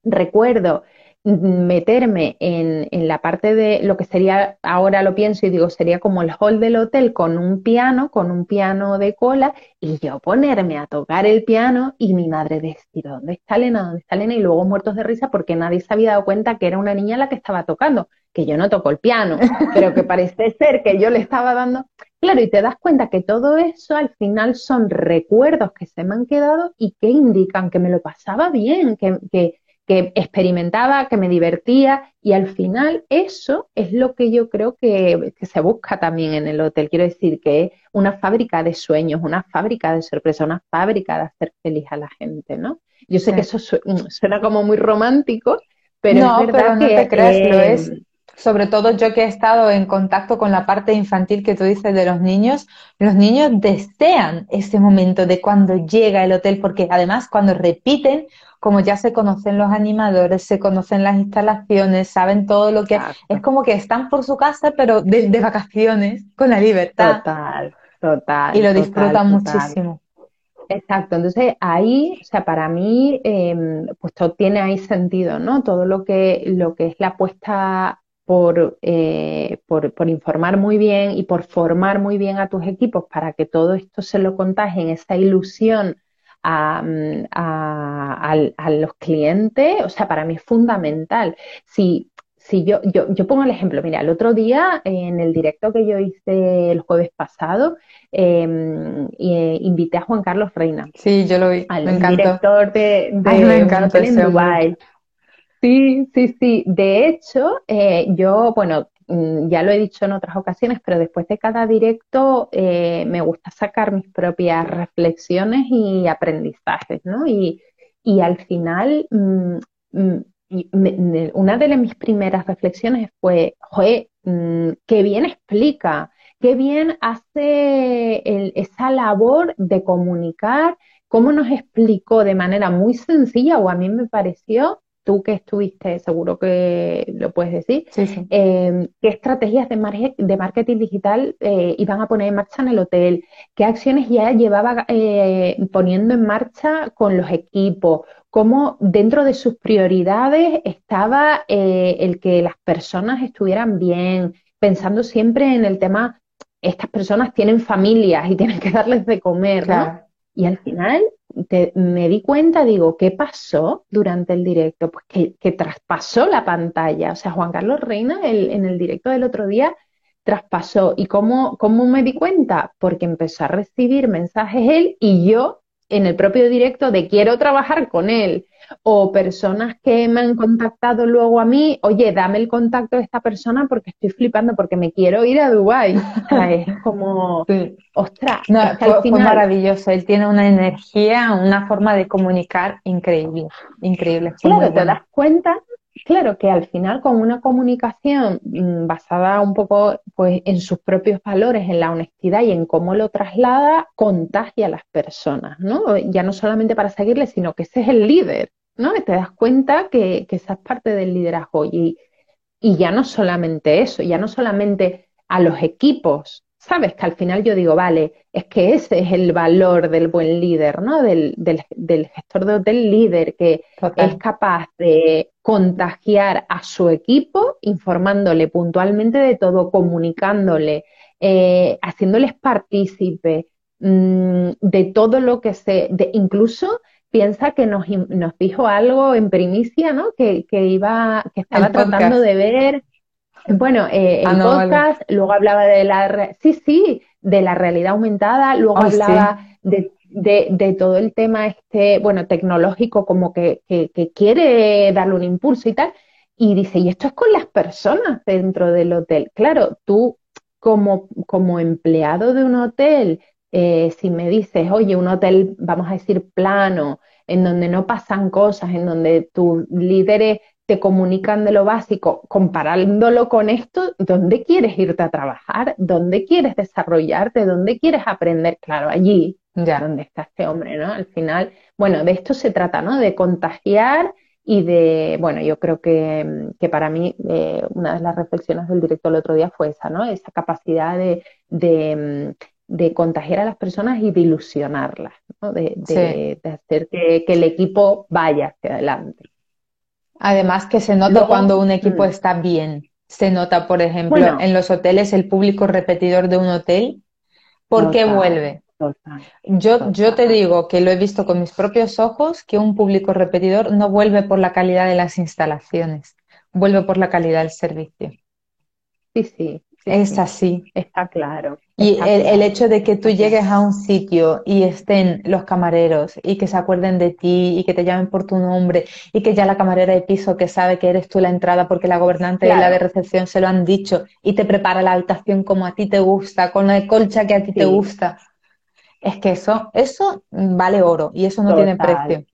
B: recuerdo meterme en, en, la parte de lo que sería, ahora lo pienso y digo, sería como el hall del hotel con un piano, con un piano de cola, y yo ponerme a tocar el piano y mi madre decir, ¿dónde está Elena? ¿Dónde está Elena? Y luego muertos de risa porque nadie se había dado cuenta que era una niña la que estaba tocando, que yo no toco el piano, pero que parece ser que yo le estaba dando. Claro, y te das cuenta que todo eso al final son recuerdos que se me han quedado y que indican que me lo pasaba bien, que, que que experimentaba, que me divertía y al final eso es lo que yo creo que, se busca también en el hotel. Quiero decir que es una fábrica de sueños, una fábrica de sorpresa, una fábrica de hacer feliz a la gente, ¿no? Yo sé que eso suena como muy romántico, pero es verdad
A: que,
B: no
A: te crees, lo es. Sobre todo yo que he estado en contacto con la parte infantil que tú dices de los niños, los niños desean ese momento de cuando llega el hotel, porque además cuando repiten como ya se conocen los animadores, se conocen las instalaciones, saben todo lo que... Es como que están por su casa, pero de, vacaciones, con la libertad.
B: Total, total.
A: Y lo disfrutan muchísimo.
B: Exacto, entonces ahí, o sea, para mí, eh, pues todo tiene ahí sentido, ¿no? Todo lo que, lo que es la apuesta por, eh, por, por, informar muy bien y por formar muy bien a tus equipos para que todo esto se lo contagien, esa ilusión a, los clientes, o sea, para mí es fundamental. Si, si yo, yo, yo, pongo el ejemplo, mira, el otro día en el directo que yo hice el jueves pasado, em, eh, invité a Juan Carlos Reina.
A: Sí, yo lo vi.
B: Al director de, de Sí, sí, sí. De hecho, eh, yo, bueno, Mm, ya lo he dicho en otras ocasiones, pero después de cada directo eh, me gusta sacar mis propias reflexiones y aprendizajes, ¿no? Y, al final, mm, mm, una de mis primeras reflexiones fue, joder, qué bien explica, qué bien hace esa labor de comunicar, cómo nos explicó de manera muy sencilla, o a mí me pareció, tú que estuviste, seguro que lo puedes decir, em, qué estrategias de, de marketing digital eh, iban a poner en marcha en el hotel, qué acciones ya llevaba eh, poniendo en marcha con los equipos, cómo dentro de sus prioridades estaba eh, el que las personas estuvieran bien, pensando siempre en el tema, estas personas tienen familias y tienen que darles de comer, ¿no? Y al final me di cuenta, digo, ¿qué pasó durante el directo? Pues que, traspasó la pantalla. O sea, Juan Carlos Reina en el directo del otro día traspasó. ¿Y cómo, cómo me di cuenta? Porque empezó a recibir mensajes él y yo en el propio directo de quiero trabajar con él o personas que me han contactado luego a mí, oye, dame el contacto de esta persona porque estoy flipando, porque me quiero ir a Dubái. es como, ostras,
A: no, fue, maravilloso. Él tiene una energía, una forma de comunicar increíble, increíble.
B: Claro, te das cuenta Claro que al final con una comunicación mm, basada un poco pues, en sus propios valores, en la honestidad y en cómo lo traslada, contagia a las personas, ¿no? Ya no solamente para seguirle, sino que ese es el líder, ¿no? Y te das cuenta que, que esa es parte del liderazgo. Y, y ya no solamente eso, ya no solamente a los equipos sabes que al final yo digo, vale, es que ese es el valor del buen líder, ¿no? Del, del, gestor de hotel líder que es capaz de contagiar a su equipo, informándole puntualmente de todo, comunicándole, eh, haciéndoles partícipe mm, de todo lo que se, de, incluso piensa que nos, nos dijo algo en primicia, ¿no? Que, que iba, que estaba tratando de ver bueno, eh, ah, el podcast, luego hablaba de la, sí, sí, de la realidad aumentada, luego hablaba de, de, todo el tema este, bueno, tecnológico, como que, que, quiere darle un impulso y tal. Y dice, y esto es con las personas dentro del hotel. Claro, tú como, como empleado de un hotel, eh, si me dices, oye, un hotel, vamos a decir, plano, en donde no pasan cosas, en donde tus líderes te comunican de lo básico, comparándolo con esto, ¿dónde quieres irte a trabajar? ¿Dónde quieres desarrollarte? ¿Dónde quieres aprender? Claro, allí, ya donde está este hombre, ¿no? Al final, bueno, de esto se trata, ¿no? De contagiar y de, bueno, yo creo que, que para mí eh, una de las reflexiones del director el otro día fue esa, ¿no? Esa capacidad de, de, de contagiar a las personas y de ilusionarlas, ¿no? de, de, hacer que, que, el equipo vaya hacia adelante.
A: Además que se nota cuando un equipo mm. está bien. Se nota, por ejemplo, en los hoteles, el público repetidor de un hotel, ¿por qué vuelve? Yo, yo te digo que lo he visto con mis propios ojos, que un público repetidor no vuelve por la calidad de las instalaciones, vuelve por la calidad del servicio.
B: Sí, sí.
A: Es así.
B: Está claro.
A: Y el, hecho de que tú llegues a un sitio y estén los camareros y que se acuerden de ti y que te llamen por tu nombre y que ya la camarera de piso que sabe que eres tú la entrada porque la gobernante y la de recepción se lo han dicho y te prepara la habitación como a ti te gusta, con la colcha que a ti te gusta es que eso, eso vale oro y eso no tiene precio.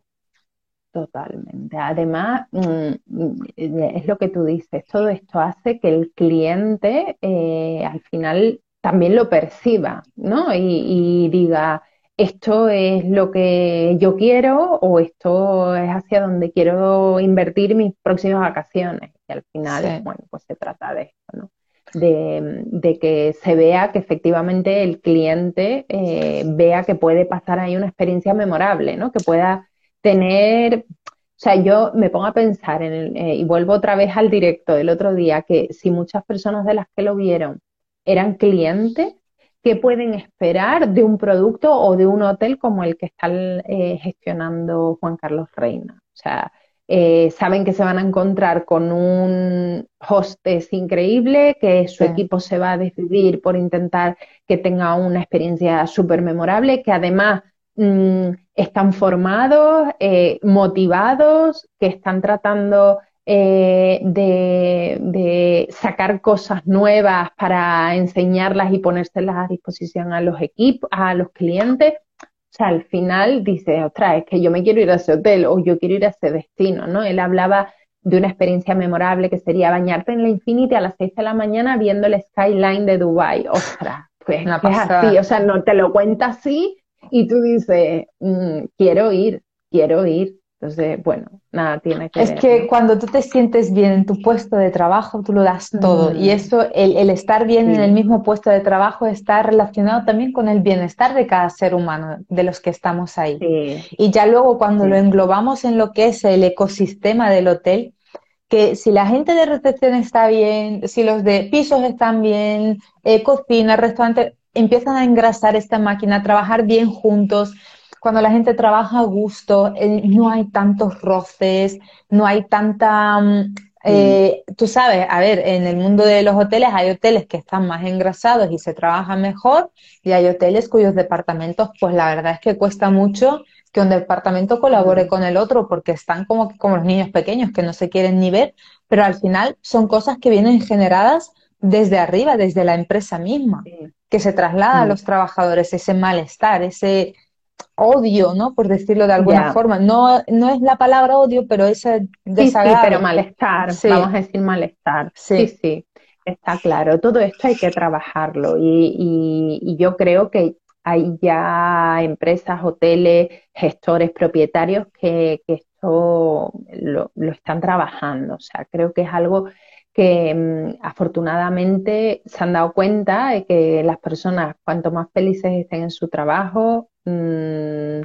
B: Totalmente. Además, mm, mm, es lo que tú dices, todo esto hace que el cliente eh, al final también lo perciba, ¿no? Y, diga, esto es lo que yo quiero o esto es hacia donde quiero invertir mis próximas vacaciones. Y al final, bueno, pues se trata de esto, ¿no? de, que se vea que efectivamente el cliente eh, vea que puede pasar ahí una experiencia memorable, ¿no? Que pueda tener, o sea, yo me pongo a pensar en el, eh, y vuelvo otra vez al directo del otro día, que si muchas personas de las que lo vieron eran clientes, ¿qué pueden esperar de un producto o de un hotel como el que está eh, gestionando Juan Carlos Reina? O sea, eh, saben que se van a encontrar con un hostess increíble, que su equipo se va a decidir por intentar que tenga una experiencia súper memorable, que además mm, están formados, eh, motivados, que están tratando eh, de, de, sacar cosas nuevas para enseñarlas y ponérselas a disposición a los equipos, a los clientes. O sea, al final dice, otra es que yo me quiero ir a ese hotel o yo quiero ir a ese destino, ¿no? Él hablaba de una experiencia memorable que sería bañarte en la Infinity a las 6 de la mañana viendo el skyline de Dubai. Ostras, pues es así, o sea, no te lo cuenta así y tú dices, mm, quiero ir, quiero ir. Entonces, bueno, nada tiene que
A: es ver. Es que cuando tú te sientes bien en tu puesto de trabajo, tú lo das todo. Y eso, el, estar bien en el mismo puesto de trabajo está relacionado también con el bienestar de cada ser humano, de los que estamos ahí. Y ya luego cuando lo englobamos en lo que es el ecosistema del hotel, que si la gente de recepción está bien, si los de pisos están bien, eh, cocina, restaurante, empiezan a engrasar esta máquina, a trabajar bien juntos, cuando la gente trabaja a gusto, eh, no hay tantos roces, no hay tanta... Mm, eh, tú sabes, a ver, en el mundo de los hoteles hay hoteles que están más engrasados y se trabaja mejor y hay hoteles cuyos departamentos, pues la verdad es que cuesta mucho que un departamento colabore con el otro porque están como, como los niños pequeños que no se quieren ni ver, pero al final son cosas que vienen generadas desde arriba, desde la empresa misma, que se traslada a los trabajadores ese malestar, ese, odio, ¿no? Por decirlo de alguna forma. No, no es la palabra odio, pero ese
B: desagrado. Sí, pero malestar, vamos a decir malestar. Sí. sí, está claro. Todo esto hay que trabajarlo y, y, yo creo que hay ya empresas, hoteles, gestores, propietarios que, que esto lo, lo, están trabajando. O sea, creo que es algo que mm, afortunadamente se han dado cuenta de que las personas, cuanto más felices estén en su trabajo, mm,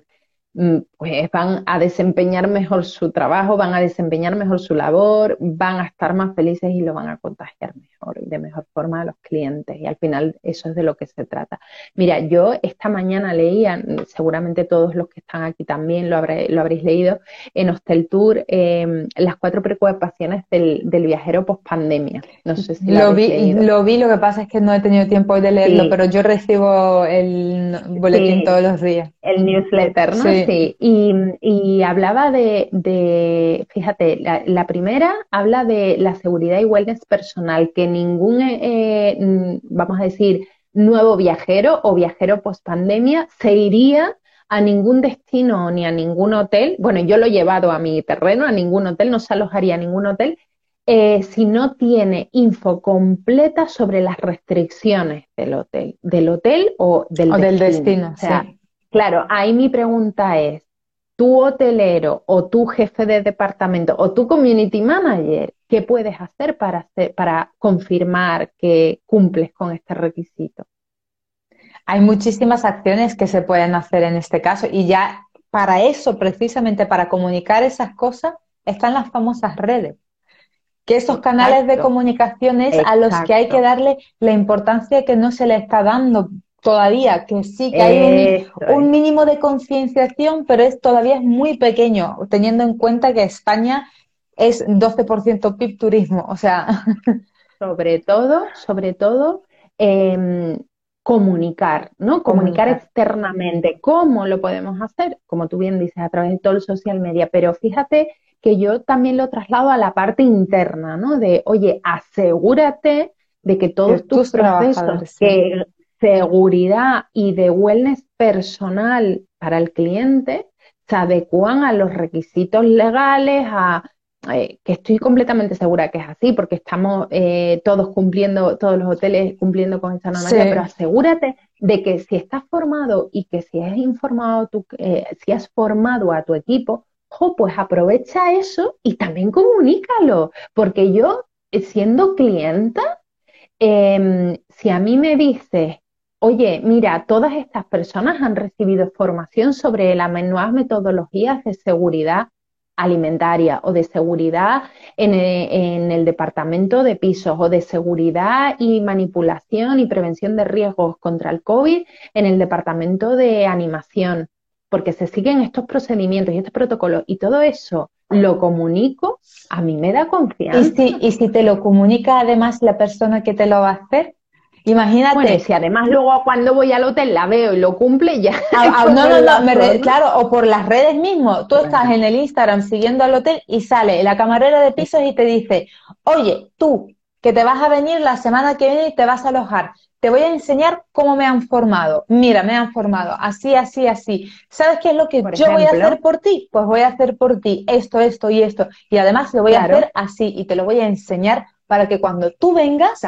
B: pues van a desempeñar mejor su trabajo, van a desempeñar mejor su labor, van a estar más felices y lo van a contagiar mejor y de mejor forma a los clientes. Y al final eso es de lo que se trata. Mira, yo esta mañana leía, seguramente todos los que están aquí también lo, lo habréis leído, en Hostel Tour, em, las cuatro preocupaciones del, viajero post pandemia. No sé si
A: lo, vi, lo vi, lo que pasa es que no he tenido tiempo de leerlo, pero yo recibo el boletín todos los días.
B: El newsletter, ¿no? Sí, y, hablaba de, fíjate, la, primera habla de la seguridad y wellness personal, que ningún, eh, eh, vamos a decir, nuevo viajero o viajero post pandemia se iría a ningún destino ni a ningún hotel. Bueno, yo lo he llevado a mi terreno, a ningún hotel, no se alojaría a ningún hotel. Eh, si no tiene info completa sobre las restricciones del hotel, del hotel o del
A: destino. Del destino
B: Claro, ahí mi pregunta es, tu hotelero o tu jefe de departamento o tu community manager, ¿qué puedes hacer para, para confirmar que cumples con este requisito?
A: Hay muchísimas acciones que se pueden hacer en este caso y ya para eso, precisamente para comunicar esas cosas, están las famosas redes. Que esos canales de comunicación es a los que hay que darle la importancia que no se le está dando todavía, que sí que hay un, mínimo de concienciación, pero es todavía es muy pequeño, teniendo en cuenta que España es 12% PIB turismo, o sea.
B: Sobre todo, sobre todo, em, comunicar, ¿no? Comunicar, externamente. ¿Cómo lo podemos hacer? Como tú bien dices, a través de todo el social media, pero fíjate que yo también lo traslado a la parte interna, ¿no? De, oye, asegúrate de que todos tus procesos, que seguridad y de wellness personal para el cliente se adecuan a los requisitos legales, a eh, que estoy completamente segura que es así, porque estamos eh, todos cumpliendo, todos los hoteles cumpliendo con esa normativa, pero asegúrate de que si estás formado y que si has informado tu, eh, si has formado a tu equipo, pues aprovecha eso y también comunícalo, porque yo siendo clienta, em, si a mí me dices oye, mira, todas estas personas han recibido formación sobre las nuevas metodologías de seguridad alimentaria o de seguridad en el, departamento de pisos o de seguridad y manipulación y prevención de riesgos contra el COVID en el departamento de animación, porque se siguen estos procedimientos y estos protocolos y todo eso lo comunico, a mí me da confianza.
A: ¿Y si, y si te lo comunica además la persona que te lo va a hacer? Imagínate.
B: si además luego cuando voy al hotel la veo y lo cumple, ya.
A: Ah, ah, no, no, no, claro, o por las redes mismo. Tú estás en el Instagram siguiendo al hotel y sale la camarera de pisos y te dice, oye, tú, que te vas a venir la semana que viene y te vas a alojar. Te voy a enseñar cómo me han formado. Mira, me han formado así, así, así. ¿Sabes qué es lo que yo voy a hacer por ti? Pues voy a hacer por ti esto, esto y esto. Y además lo voy a hacer así y te lo voy a enseñar para que cuando tú vengas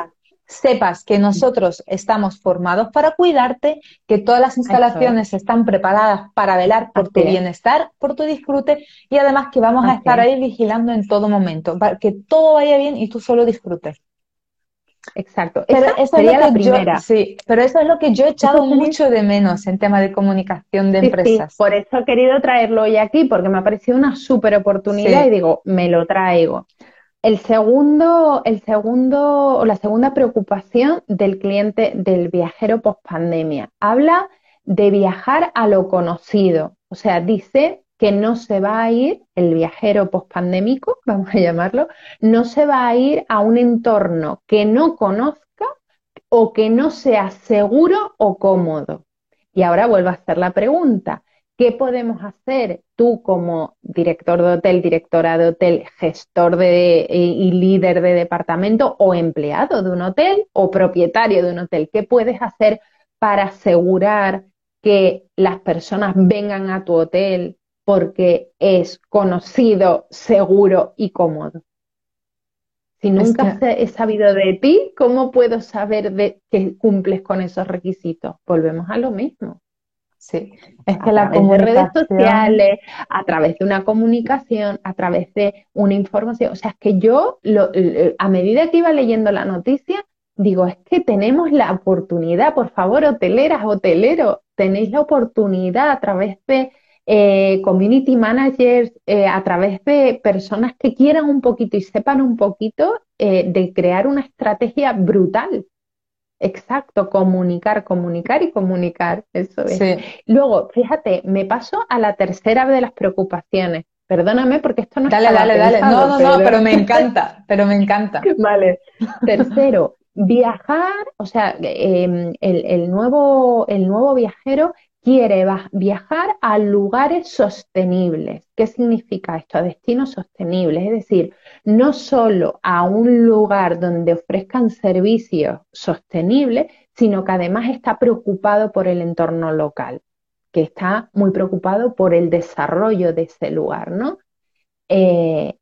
A: sepas que nosotros estamos formados para cuidarte, que todas las instalaciones están preparadas para velar por tu bienestar, por tu disfrute y además que vamos a estar ahí vigilando en todo momento, para que todo vaya bien y tú solo disfrutes.
B: Exacto. Pero
A: Esa sería la primera. sí, pero eso es lo que yo he echado mucho de menos en tema de comunicación de empresas.
B: por eso he querido traerlo hoy aquí, porque me ha parecido una súper oportunidad y digo, me lo traigo. El segundo, el segundo, o la segunda preocupación del cliente, del viajero post pandemia, habla de viajar a lo conocido. O sea, dice que no se va a ir, el viajero post-pandémico, vamos a llamarlo, no se va a ir a un entorno que no conozca o que no sea seguro o cómodo. Y ahora vuelvo a hacer la pregunta. ¿Qué podemos hacer tú como director de hotel, directora de hotel, gestor de, y líder de departamento o empleado de un hotel o propietario de un hotel? ¿Qué puedes hacer para asegurar que las personas vengan a tu hotel porque es conocido, seguro y cómodo? Si nunca he sabido de ti, ¿cómo puedo saber de que cumples con esos requisitos? Volvemos a lo mismo.
A: Sí,
B: es que la de redes sociales, a través de una comunicación, a través de una información. O sea, es que yo, a medida que iba leyendo la noticia, digo, es que tenemos la oportunidad, por favor, hoteleras, hoteleros, tenéis la oportunidad a través de eh, community managers, eh, a través de personas que quieran un poquito y sepan un poquito eh, de crear una estrategia brutal Exacto, comunicar, comunicar y comunicar, eso es. Luego, fíjate, me paso a la tercera de las preocupaciones. Perdóname porque esto no
A: Dale, dale, dale. No, no, no, pero me encanta, pero me encanta.
B: Vale. Tercero, viajar, o sea, em, el, nuevo, el nuevo viajero quiere viajar a lugares sostenibles. ¿Qué significa esto? A destinos sostenibles, es decir, no solo a un lugar donde ofrezcan servicios sostenibles, sino que además está preocupado por el entorno local, que está muy preocupado por el desarrollo de ese lugar, ¿no? Eh,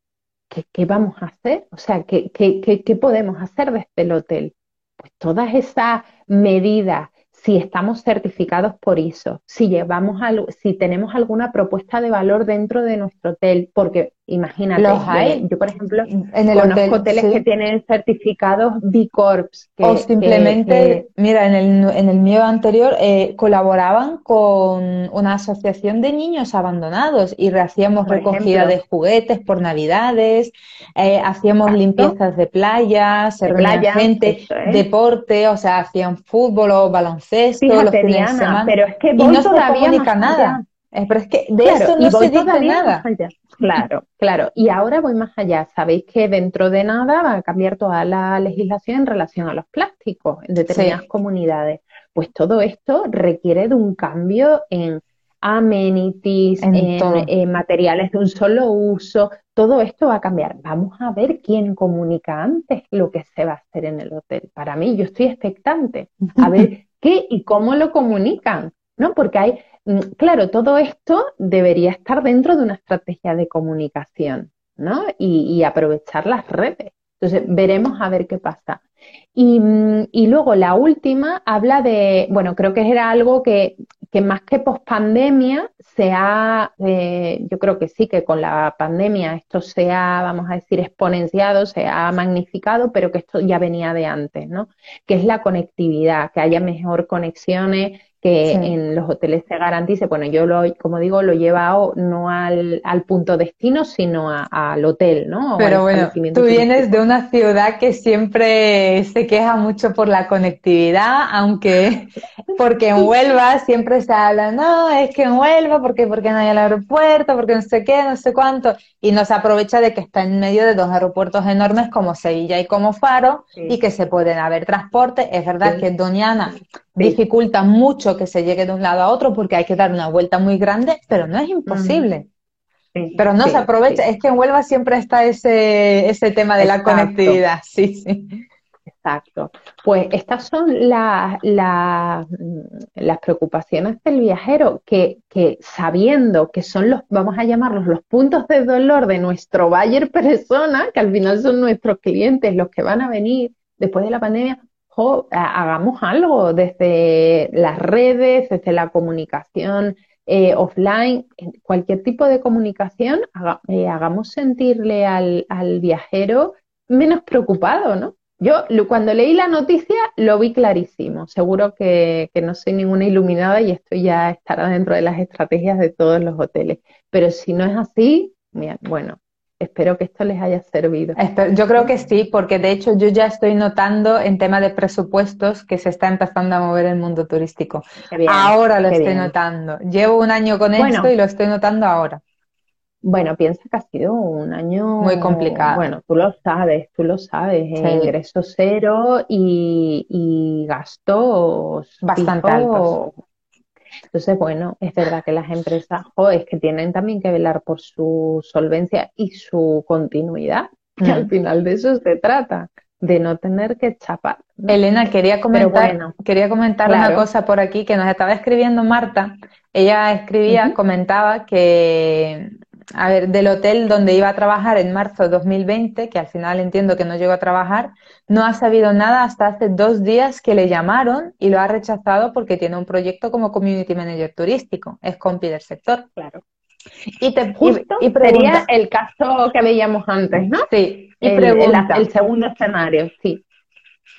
B: ¿qué, vamos a hacer? O sea, ¿qué, qué podemos hacer desde el hotel? Pues todas esas medidas si estamos certificados por ISO, si llevamos algo, si tenemos alguna propuesta de valor dentro de nuestro hotel, porque imagínate,
A: Los hay.
B: yo por ejemplo
A: En el
B: conozco
A: hotel,
B: hoteles
A: sí.
B: que tienen certificados B Corps, que,
A: O simplemente,
B: que-
A: mira, en el, en el mío anterior eh, colaboraban con una asociación de niños abandonados y hacíamos
B: Por
A: recogida
B: ejemplo.
A: de juguetes por Navidades, eh, hacíamos
B: Exacto.
A: limpiezas de playas,
B: De playa,
A: gente,
B: eso
A: deporte, o sea, hacían fútbol o baloncesto los
B: Fíjate,
A: fines de semana.
B: pero es que
A: Y no se comunica nada.
B: allá.
A: Eh, pero es que de
B: Claro,
A: eso
B: y
A: no
B: voy
A: se dice
B: todavía
A: nada.
B: más allá. Claro, claro. Y ahora voy más allá. Sabéis que dentro de nada va a cambiar toda la legislación en relación a los plásticos en determinadas
A: Sí.
B: comunidades. Pues todo esto requiere de un cambio en amenities,
A: En
B: en, materiales de un solo uso. Todo esto va a cambiar. Vamos a ver quién comunica antes lo que se va a hacer en el hotel. Para mí, yo estoy expectante a ver qué y cómo lo comunican, ¿no? Porque hay, claro, todo esto debería estar dentro de una estrategia de comunicación, ¿no? Y, aprovechar las redes. Entonces, veremos a ver qué pasa. Y, mm, y luego la última habla de, bueno, creo que era algo que, que más que pospandemia se ha, eh, yo creo que sí, que con la pandemia esto se ha, vamos a decir, exponenciado, se ha magnificado, pero que esto ya venía de antes, ¿no? Que es la conectividad, que haya mejor conexiones, que
A: Sí.
B: en los hoteles se garantice, bueno, yo lo, como digo, lo he llevado no al, al punto destino, sino a- al hotel, ¿no? O
A: Pero bueno, tú vienes
B: turístico.
A: de una ciudad que siempre se queja mucho por la conectividad, aunque porque en Huelva siempre se habla, no, es que en Huelva, porque, porque no hay el aeropuerto, porque no sé qué, no sé cuánto, y no se aprovecha de que está en medio de dos aeropuertos enormes como Sevilla y como Faro,
B: Sí.
A: y que se pueden haber transporte. Es verdad
B: Sí.
A: que Doñana
B: Sí.
A: dificulta mucho que se llegue de un lado a otro porque hay que dar una vuelta muy grande, pero no es imposible.
B: Sí,
A: Pero no
B: sí,
A: se aprovecha, es que en Huelva siempre está ese, ese tema de la conectividad, sí, sí.
B: exacto. Pues estas son las, las, mm, las preocupaciones del viajero, que, que sabiendo que son los, vamos a llamarlos los puntos de dolor de nuestro buyer persona, que al final son nuestros clientes los que van a venir después de la pandemia, hagamos algo desde las redes, desde la comunicación eh, offline, en cualquier tipo de comunicación, eh, hagamos sentirle al, al viajero menos preocupado, ¿no? Yo cuando leí la noticia lo vi clarísimo. Seguro que, que no soy ninguna iluminada y esto ya estará dentro de las estrategias de todos los hoteles. Pero si no es así, mira, bueno, espero que esto les haya servido.
A: Yo creo que sí, porque de hecho yo ya estoy notando en tema de presupuestos que se está empezando a mover el mundo turístico.
B: Bien,
A: Ahora lo estoy
B: bien.
A: notando. Llevo un año con
B: Bueno.
A: esto y lo estoy notando ahora.
B: Bueno, piensa que ha sido un año
A: Muy complicado.
B: Bueno, tú lo sabes, tú lo sabes, eh,
A: Sí.
B: ingreso cero y, y gastos
A: Bastante
B: fijos. Entonces, bueno, es verdad que las empresas, jo, es que tienen también que velar por su solvencia y su continuidad. Y
A: Mm.
B: al final de eso se trata, de no tener que chapar.
A: Elena, quería comentar,
B: bueno,
A: quería comentar una cosa por aquí que nos estaba escribiendo Marta. Ella escribía, comentaba que, a ver, del hotel donde iba a trabajar en marzo de 2020, que al final entiendo que no llegó a trabajar, no ha sabido nada hasta hace dos días que le llamaron y lo ha rechazado porque tiene un proyecto como Community Manager turístico, es compi del sector.
B: Claro.
A: Y te
B: Justo
A: y, y
B: sería el caso que veíamos antes, ¿no?
A: sí, y
B: El, el-
A: pregunta,
B: el segundo escenario, sí.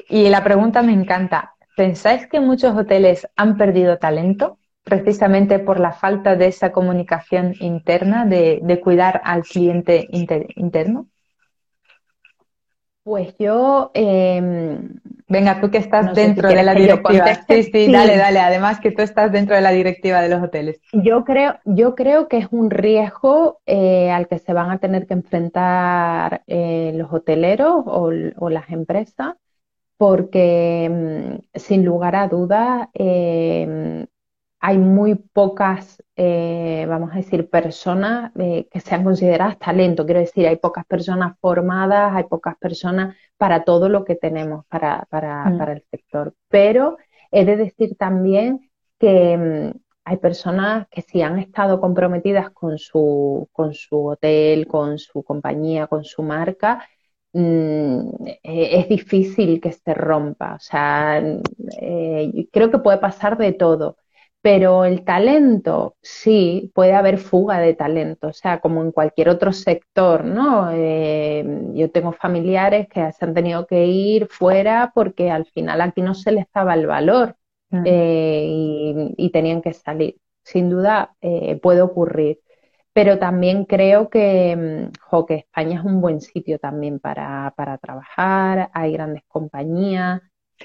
A: Y la pregunta me encanta. ¿Pensáis que muchos hoteles han perdido talento precisamente por la falta de esa comunicación interna, de, de cuidar al cliente inter- interno?
B: Pues yo, em,
A: Venga, tú que estás
B: No sé si
A: dentro de la directiva. sí, Sí. dale, dale. Además que tú estás dentro de la directiva de los hoteles.
B: yo creo, yo creo que es un riesgo eh, al que se van a tener que enfrentar eh, los hoteleros o, o las empresas, porque mm, sin lugar a dudas em, hay muy pocas, eh, vamos a decir, personas eh, que sean consideradas talento. Quiero decir, hay pocas personas formadas, hay pocas personas para todo lo que tenemos para, para,
A: Mm.
B: para el sector. Pero he de decir también que mm, hay personas que sí han estado comprometidas con su, con su hotel, con su compañía, con su marca, mm, eh, es difícil que se rompa. O sea, eh, creo que puede pasar de todo. Pero el talento, sí, puede haber fuga de talento, o sea, como en cualquier otro sector, ¿no? Eh, yo tengo familiares que se han tenido que ir fuera porque al final aquí no se les daba el valor mm. y, tenían que salir. Sin duda puede ocurrir pero también creo que, mm, que España es un buen sitio también para, para trabajar, hay grandes compañías,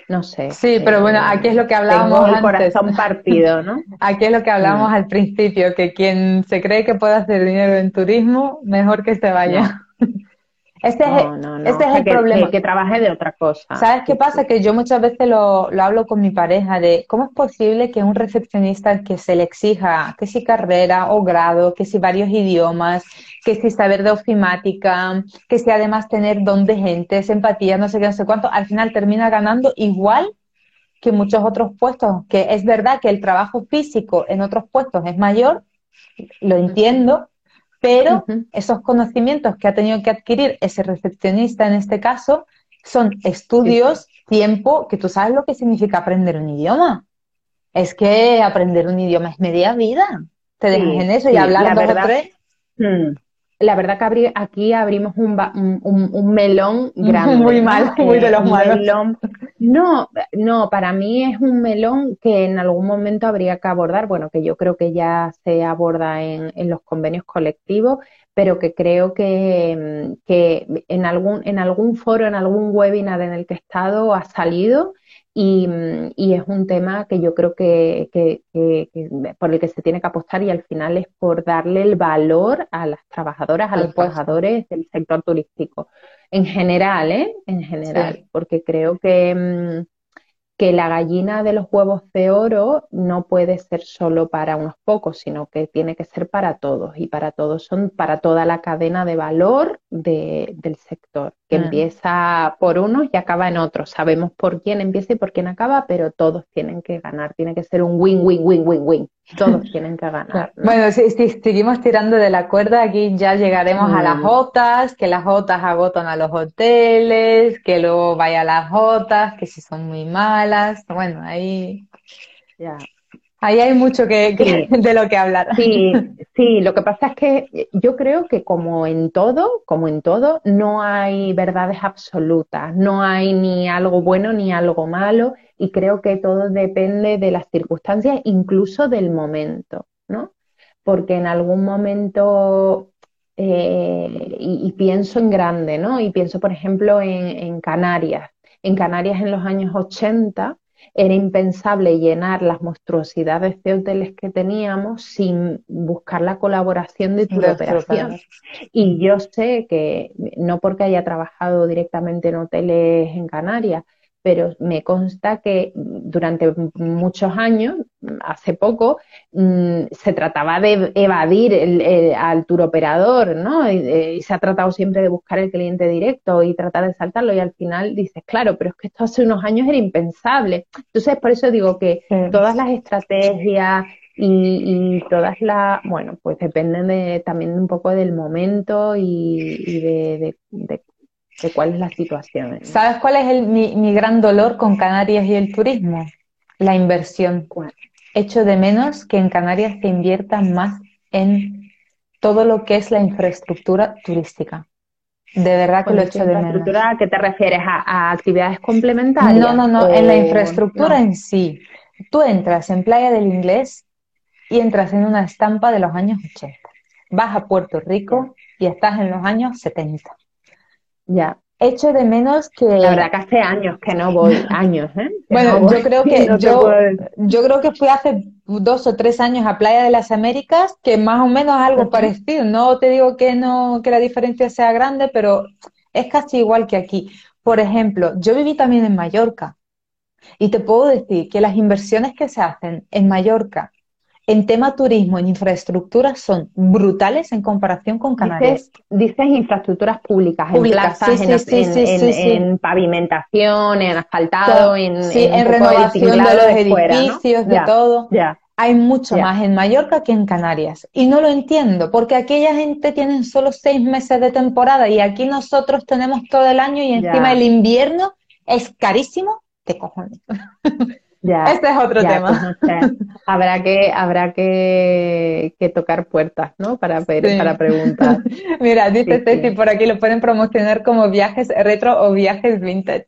B: no sé.
A: Sí, pero bueno, eh, aquí es lo que hablábamos
B: tengo el corazón partido, ¿no?
A: Aquí es lo que hablábamos al principio, que quien se cree que puede hacer dinero en turismo, mejor que se vaya.
B: Este es, este es el problema. Que, trabaje de otra cosa.
A: ¿Sabes qué pasa? Que yo muchas veces lo, lo, hablo con mi pareja de cómo es posible que un recepcionista que se le exija que si carrera o grado, que si varios idiomas, que si saber de ofimática, que si además tener don de gente, empatía, no sé qué, no sé cuánto, al final termina ganando igual que muchos otros puestos. Que es verdad que el trabajo físico en otros puestos es mayor, lo entiendo, pero esos conocimientos que ha tenido que adquirir ese recepcionista en este caso son estudios, tiempo, que tú sabes lo que significa aprender un idioma. Es que aprender un idioma es media vida. Te dejas en eso y hablar dos o tres.
B: Mm la verdad que aquí abrimos un, un, melón grande.
A: Muy mal, muy de los malos.
B: No, no, para mí es un melón que en algún momento habría que abordar, bueno, que yo creo que ya se aborda en, en los convenios colectivos, pero que creo que, que en, algún, en algún foro, en algún webinar en el que he estado ha salido Y, es un tema que yo creo que, por el que se tiene que apostar y al final es por darle el valor a las trabajadoras, a los trabajadores del sector turístico. En general, ¿eh? En general, porque creo que, mm, que la gallina de los huevos de oro no puede ser solo para unos pocos, sino que tiene que ser para todos y para todos son para toda la cadena de valor del sector, que mm. empieza por unos y acaba en otros. Sabemos por quién empieza y por quién acaba, pero todos tienen que ganar, tiene que ser un win, win, win, win, win. Todos tienen que ganar.
A: Bueno, si, seguimos tirando de la cuerda, aquí ya llegaremos a las jotas, mm. que las jotas agotan a los hoteles, que luego vaya a las jotas, que si son muy malas. Bueno, ahí. Ya. Ahí hay mucho que, de lo que hablar.
B: Sí, sí, lo que pasa es que yo creo que como en todo, como en todo, no hay verdades absolutas, no hay ni algo bueno ni algo malo y creo que todo depende de las circunstancias, incluso del momento, ¿no? Porque en algún momento, eh, y, pienso en grande, ¿no? Y pienso, por ejemplo, en, en Canarias. En Canarias en los años 80 era impensable llenar las monstruosidades de hoteles que teníamos sin buscar la colaboración de tu operación. Y yo sé que, no porque haya trabajado directamente en hoteles en Canarias, pero me consta que durante muchos años, hace poco, mm, se trataba de evadir el, al turoperador, ¿no? Y, se ha tratado siempre de buscar el cliente directo y tratar de saltarlo y al final dices, claro, pero es que esto hace unos años era impensable. Entonces, por eso digo que todas las estrategias y, todas las, bueno, pues dependen de, también un poco del momento y, de, de de cuál es la situación.
A: ¿Sabes cuál es el, mi, mi, gran dolor con Canarias y el turismo? La inversión. ¿Cuál? Echo de menos que en Canarias se invierta más en todo lo que es la infraestructura turística. De verdad que lo echo de menos.
B: ¿A qué te refieres? ¿A, actividades complementarias?
A: No, no, no, en la infraestructura en sí. Tú entras en Playa del Inglés y entras en una estampa de los años 80. Vas a Puerto Rico y estás en los años 70. Ya. Echo de menos que.
B: La verdad que hace años que no voy, años, ¿eh?
A: bueno, yo creo que yo, yo creo que fui hace dos o tres años a Playa de las Américas, que más o menos algo parecido. No te digo que no, que la diferencia sea grande, pero es casi igual que aquí. Por ejemplo, yo viví también en Mallorca y te puedo decir que las inversiones que se hacen en Mallorca en tema turismo, en infraestructuras, son brutales en comparación con Canarias.
B: Dices, infraestructuras públicas, en plazas, en, pavimentación, en asfaltado, en,
A: renovación de los edificios, de todo. hay mucho más en Mallorca que en Canarias. Y no lo entiendo, porque aquella gente tiene solo seis meses de temporada y aquí nosotros tenemos todo el año y encima el invierno es carísimo. ¿Qué cojones? este es otro tema.
B: Pues, habrá que, habrá que, tocar puertas, ¿no? Para, para preguntar.
A: Mira, dice Ceci, por aquí lo pueden promocionar como viajes retro o viajes vintage.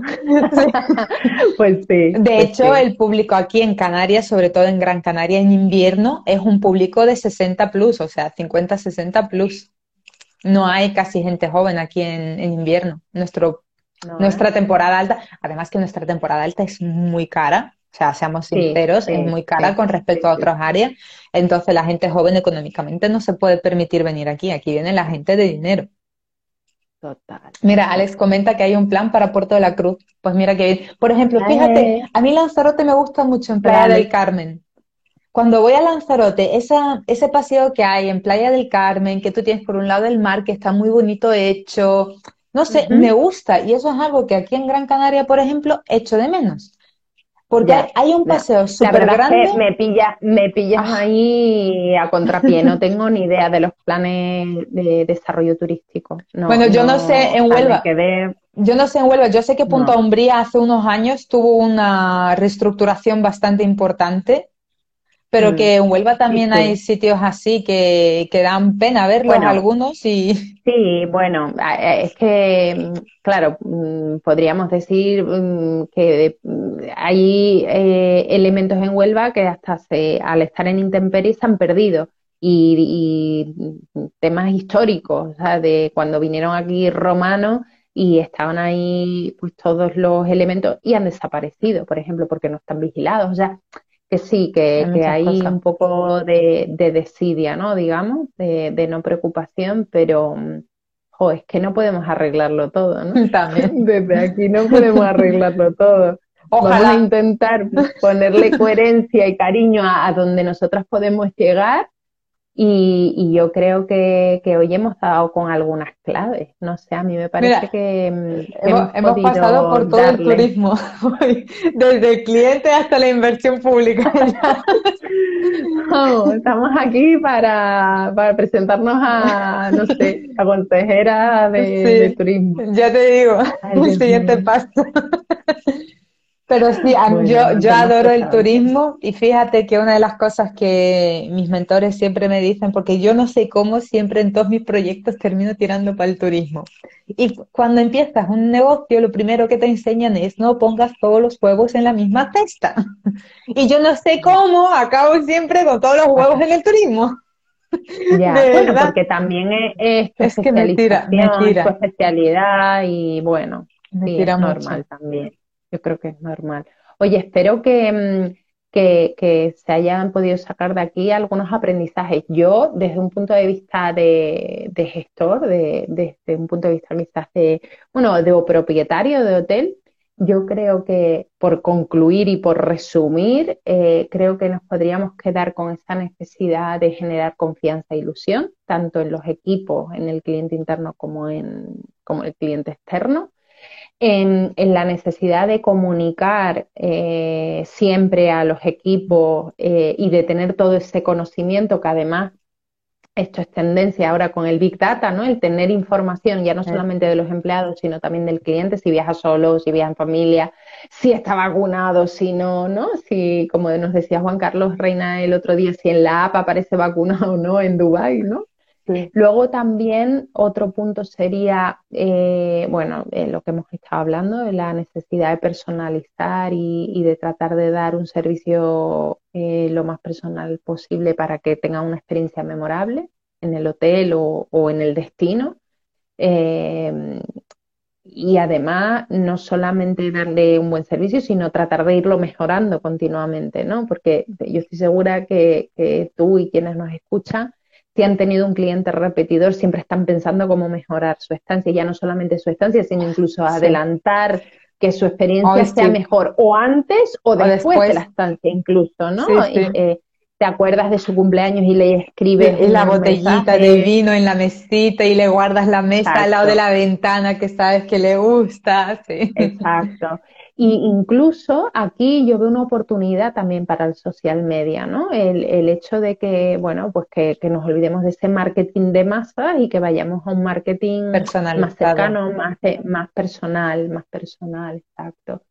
B: pues sí.
A: De
B: pues
A: hecho, el público aquí en Canarias, sobre todo en Gran Canaria, en invierno, es un público de 60 plus, o sea, 50, 60 plus. No hay casi gente joven aquí en, invierno. Nuestro, nuestra ¿eh? temporada alta, además que nuestra temporada alta es muy cara, o sea, seamos sinceros, es muy cara con respecto a otras áreas. Entonces, la gente joven económicamente no se puede permitir venir aquí. Aquí viene la gente de dinero.
B: Total.
A: Mira, Alex comenta que hay un plan para Puerto de la Cruz. Pues mira que bien. Por ejemplo, fíjate, a mí Lanzarote me gusta mucho en Playa del Carmen. Cuando voy a Lanzarote, esa, ese paseo que hay en Playa del Carmen, que tú tienes por un lado el mar, que está muy bonito hecho, no sé, me gusta. Y eso es algo que aquí en Gran Canaria, por ejemplo, echo de menos. Porque hay un paseo súper grande.
B: me pillas me pillas ah. ahí a contrapié, no tengo ni idea de los planes de desarrollo turístico.
A: bueno, yo no, sé en Huelva. Yo no sé en Huelva, yo sé que Punta Umbría hace unos años tuvo una reestructuración bastante importante pero mm. que en Huelva también hay sitios así que, que dan pena verlos algunos y...
B: Sí, bueno, es que, claro, mm, podríamos decir mm, que hay eh, elementos en Huelva que hasta se, al estar en intemperie se han perdido. Y, temas históricos, o sea, de cuando vinieron aquí romanos y estaban ahí pues todos los elementos y han desaparecido, por ejemplo, porque no están vigilados. O sea, que sí, que hay, un poco de, desidia, ¿no? Digamos, de, no preocupación, pero jo, es que no podemos arreglarlo todo, ¿no?
A: También.
B: Desde aquí no podemos arreglarlo todo. Ojalá. Vamos a intentar ponerle coherencia y cariño a donde nosotras podemos llegar y, yo creo que, hoy hemos dado con algunas claves. No sé, a mí me parece que
A: mm, hemos, pasado por todo el turismo, desde el cliente hasta la inversión pública.
B: estamos aquí para, presentarnos a, no sé, a consejera de, turismo.
A: Ya te digo, el siguiente paso. Pero sí, yo, yo adoro el turismo y fíjate que una de las cosas que mis mentores siempre me dicen, porque yo no sé cómo siempre en todos mis proyectos termino tirando para el turismo. Y cuando empiezas un negocio, lo primero que te enseñan es no pongas todos los huevos en la misma cesta. Y yo no sé cómo acabo siempre con todos los huevos en el turismo.
B: Ya, bueno, porque también es, es, que me tira, especialidad y bueno, sí, es normal también. Yo creo que es normal. Oye, espero mm, que, que, se hayan podido sacar de aquí algunos aprendizajes. Yo, desde un punto de vista de, gestor, de, desde un punto de vista quizás de, bueno, de propietario de hotel, yo creo que por concluir y por resumir, eh, creo que nos podríamos quedar con esa necesidad de generar confianza e ilusión, tanto en los equipos, en el cliente interno como en como el cliente externo en, la necesidad de comunicar eh, siempre a los equipos eh, y de tener todo ese conocimiento que además esto es tendencia ahora con el Big Data, ¿no? El tener información ya no solamente de los empleados, sino también del cliente, si viaja solo, si viaja en familia, si está vacunado, si no, ¿no? Si, como nos decía Juan Carlos Reina el otro día, si en la app aparece vacunado o no en Dubái, ¿no? Luego también otro punto sería, eh, bueno, eh, lo que hemos estado hablando, de la necesidad de personalizar y, de tratar de dar un servicio eh, lo más personal posible para que tenga una experiencia memorable en el hotel o, en el destino. y además, no solamente darle un buen servicio, sino tratar de irlo mejorando continuamente, ¿no? Porque yo estoy segura que, que tú y quienes nos escuchan si han tenido un cliente repetidor, siempre están pensando cómo mejorar su estancia, ya no solamente su estancia, sino incluso adelantar que su experiencia sea mejor o antes o, después, de la estancia incluso, ¿no? Eh, te acuerdas de su cumpleaños y le escribes
A: la botellita de vino en la mesita y le guardas la mesa al lado de la ventana que sabes que le gusta. Sí.
B: Exacto. Y incluso aquí yo veo una oportunidad también para el social media, ¿no? El, el hecho de que, bueno, pues que, que, nos olvidemos de ese marketing de masa y que vayamos a un marketing más cercano, más, más personal, más personal, exacto.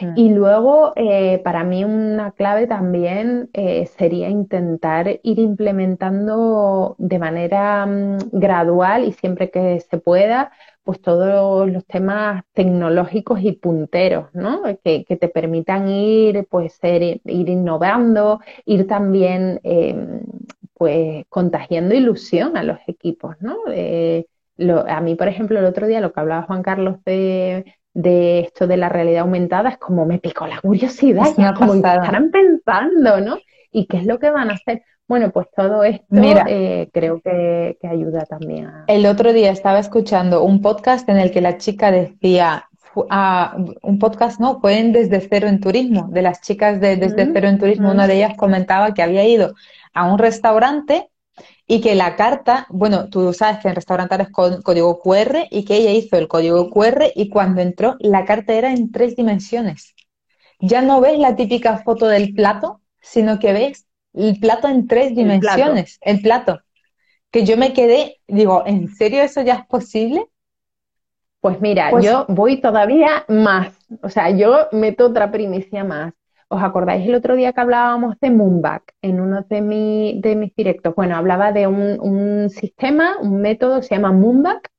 B: Mm. Y luego, eh, para mí una clave también eh, sería intentar ir implementando de manera mm, gradual y siempre que se pueda, pues todos los temas tecnológicos y punteros, ¿no? Que, te permitan ir, pues ser, ir innovando, ir también, em, pues contagiando ilusión a los equipos, ¿no? Eh, a mí, por ejemplo, el otro día lo que hablaba Juan Carlos de, esto de la realidad aumentada es como me picó la curiosidad, ya como estarán pensando, ¿no? ¿Y qué es lo que van a hacer? Bueno, pues todo esto eh, creo que, ayuda también. A...
A: El otro día estaba escuchando un podcast en el que la chica decía, un podcast, no, pueden Desde Cero en Turismo, de las chicas de Desde mm, Cero en Turismo, una mm. de ellas comentaba que había ido a un restaurante y que la carta, bueno, tú sabes que en restaurantes es con código QR y que ella hizo el código QR y cuando entró la carta era en tres dimensiones. Ya no ves la típica foto del plato, sino que ves el plato en tres dimensiones, el plato. Que yo me quedé, digo, ¿en serio eso ya es posible?
B: Pues mira, pues yo voy todavía más, o sea, yo meto otra primicia más. ¿Os acordáis el otro día que hablábamos de Moonback en uno de, de mis directos? Bueno, hablaba de un, sistema, un método se llama Moonback,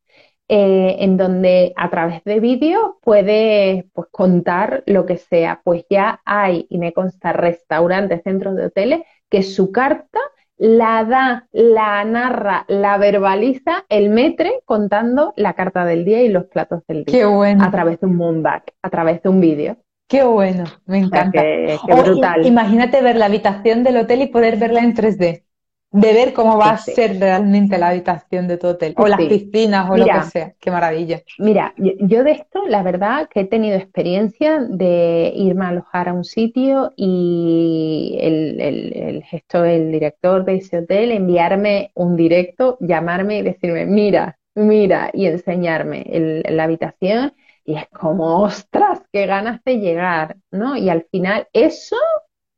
B: eh, en donde a través de vídeos puedes pues, contar lo que sea. Pues ya hay, y me consta, restaurantes, centros de hoteles que su carta la da, la narra, la verbaliza el metre contando la carta del día y los platos del día.
A: Qué bueno.
B: A través de un moonback, a través de un vídeo.
A: Qué bueno, me encanta. qué, brutal. imagínate ver la habitación del hotel y poder verla en 3D de ver cómo va a ser realmente la habitación de tu hotel, o las piscinas, o lo que sea. Qué maravilla.
B: Mira, yo de esto, la verdad que he tenido experiencia de irme a alojar a un sitio y el, el, el gesto del director de ese hotel enviarme un directo, llamarme y decirme, mira, mira, y enseñarme la habitación. Y es como, ostras, qué ganas de llegar, ¿no? Y al final eso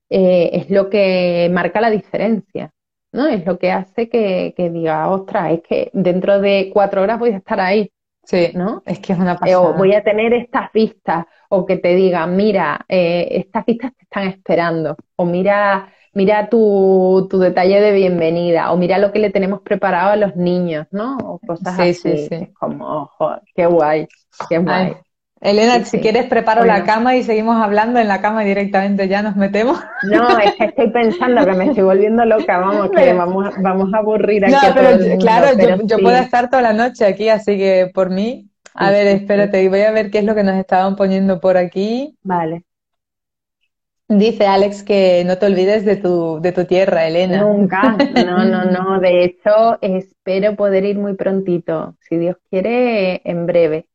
B: eh, es lo que marca la diferencia. ¿no? Es lo que hace que, diga, ostras, es que dentro de cuatro horas voy a estar ahí.
A: Sí, ¿no? Es que es una pasada.
B: O voy a tener estas vistas, o que te digan, mira, eh, estas vistas te están esperando, o mira, mira tu, tu, detalle de bienvenida, o mira lo que le tenemos preparado a los niños, ¿no? O cosas así. Sí, sí. Es como, ojo, qué guay, qué guay.
A: Elena, si quieres preparo la cama y seguimos hablando en la cama directamente, ya nos metemos.
B: No, es que estoy pensando que me estoy volviendo loca, vamos, que vamos, vamos a aburrir aquí. No,
A: pero claro, yo, puedo estar toda la noche aquí, así que por mí, a ver, espérate, voy a ver qué es lo que nos estaban poniendo por aquí.
B: Vale.
A: Dice Alex que no te olvides de tu, de tu tierra, Elena.
B: Nunca, no, no, no. De hecho, espero poder ir muy prontito, si Dios quiere, en breve.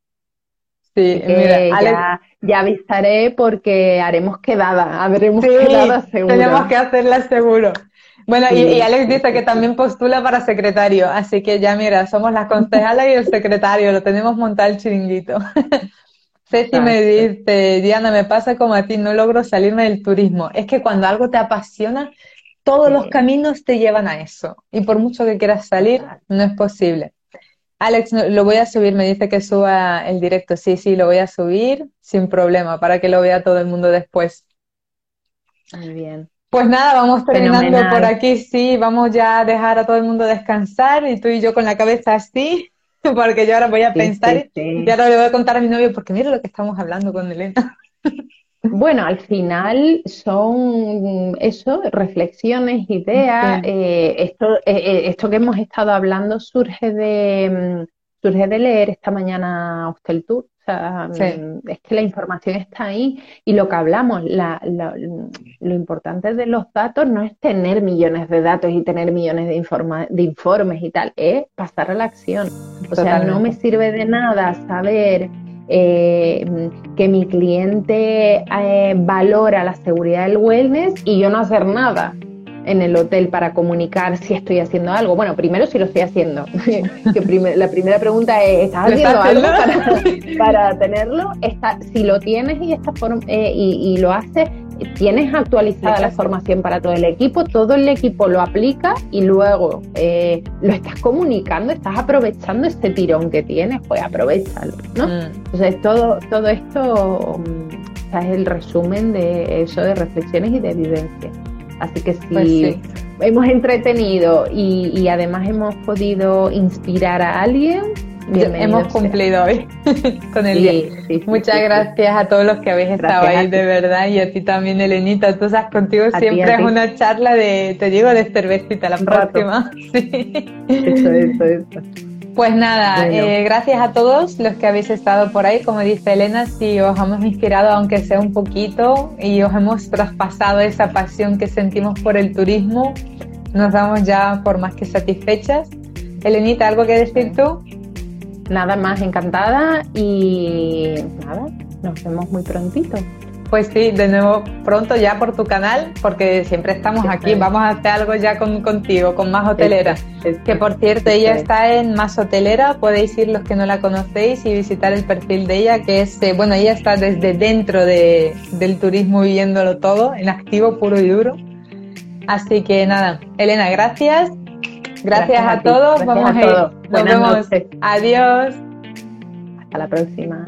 B: Sí, mira, ya, avisaré porque haremos quedada, habremos quedada seguro.
A: Tenemos que hacerla seguro. Bueno, y, Alex dice que también postula para secretario, así que ya mira, somos la concejala y el secretario, lo tenemos montado el chiringuito. Ceci me dice, Diana, me pasa como a ti, no logro salirme del turismo. Es que cuando algo te apasiona, todos los caminos te llevan a eso. Y por mucho que quieras salir, no es posible. Alex, lo voy a subir, me dice que suba el directo. Sí, sí, lo voy a subir sin problema para que lo vea todo el mundo después.
B: Muy bien.
A: Pues nada, vamos terminando por aquí, sí, vamos ya a dejar a todo el mundo descansar y tú y yo con la cabeza así, porque yo ahora voy a pensar y ahora le voy a contar a mi novio porque mira lo que estamos hablando con Elena.
B: Bueno, al final son eso, reflexiones, ideas. Eh, esto, eh, eh, esto que hemos estado hablando surge de, mm, surge de leer esta mañana Hostel Tour. O sea, mm, es que la información está ahí y lo que hablamos, lo importante de los datos no es tener millones de datos y tener millones de, informa, de informes y tal, es pasar a la acción. O sea, no me sirve de nada saber eh, que mi cliente eh, valora la seguridad del wellness y yo no hacer nada. En el hotel para comunicar si estoy haciendo algo. Bueno, primero si lo estoy haciendo. que la primera pregunta es, ¿estás haciendo algo para, para, tenerlo? Está, si lo tienes y, esta eh, y, y, lo haces, tienes actualizada la formación para todo el equipo, todo el equipo lo aplica y luego eh, lo estás comunicando, estás aprovechando este tirón que tienes, pues aprovechalo, ¿no? Mm. Entonces todo, todo esto mm, es el resumen de eso de reflexiones y de vivencia. Así que si pues hemos entretenido y, además hemos podido inspirar a alguien,
A: hemos cumplido hoy con el día. Muchas gracias a todos los que habéis estado ahí, de verdad, y a ti también, Elenita. Tú sabes, contigo siempre es una charla de, te digo, de cervecita la próxima. Eso, eso, eso. Pues nada, eh, gracias a todos los que habéis estado por ahí. Como dice Elena, si os hemos inspirado, aunque sea un poquito, y os hemos traspasado esa pasión que sentimos por el turismo, nos damos ya por más que satisfechas. Elenita, ¿algo que decir tú?
B: Nada más encantada y nada, nos vemos muy prontito.
A: Pues sí, de nuevo pronto ya por tu canal, porque siempre estamos aquí. Vamos a hacer algo ya con, contigo, con Más Hotelera. que por cierto, ella está en Más Hotelera. Podéis ir los que no la conocéis y visitar el perfil de ella, que es, eh, bueno, ella está desde dentro de, del turismo viviéndolo todo, en activo puro y duro. Así que nada, Elena, gracias. Gracias, a, todos. Vamos a, ir. Nos vemos. Adiós.
B: Hasta la próxima.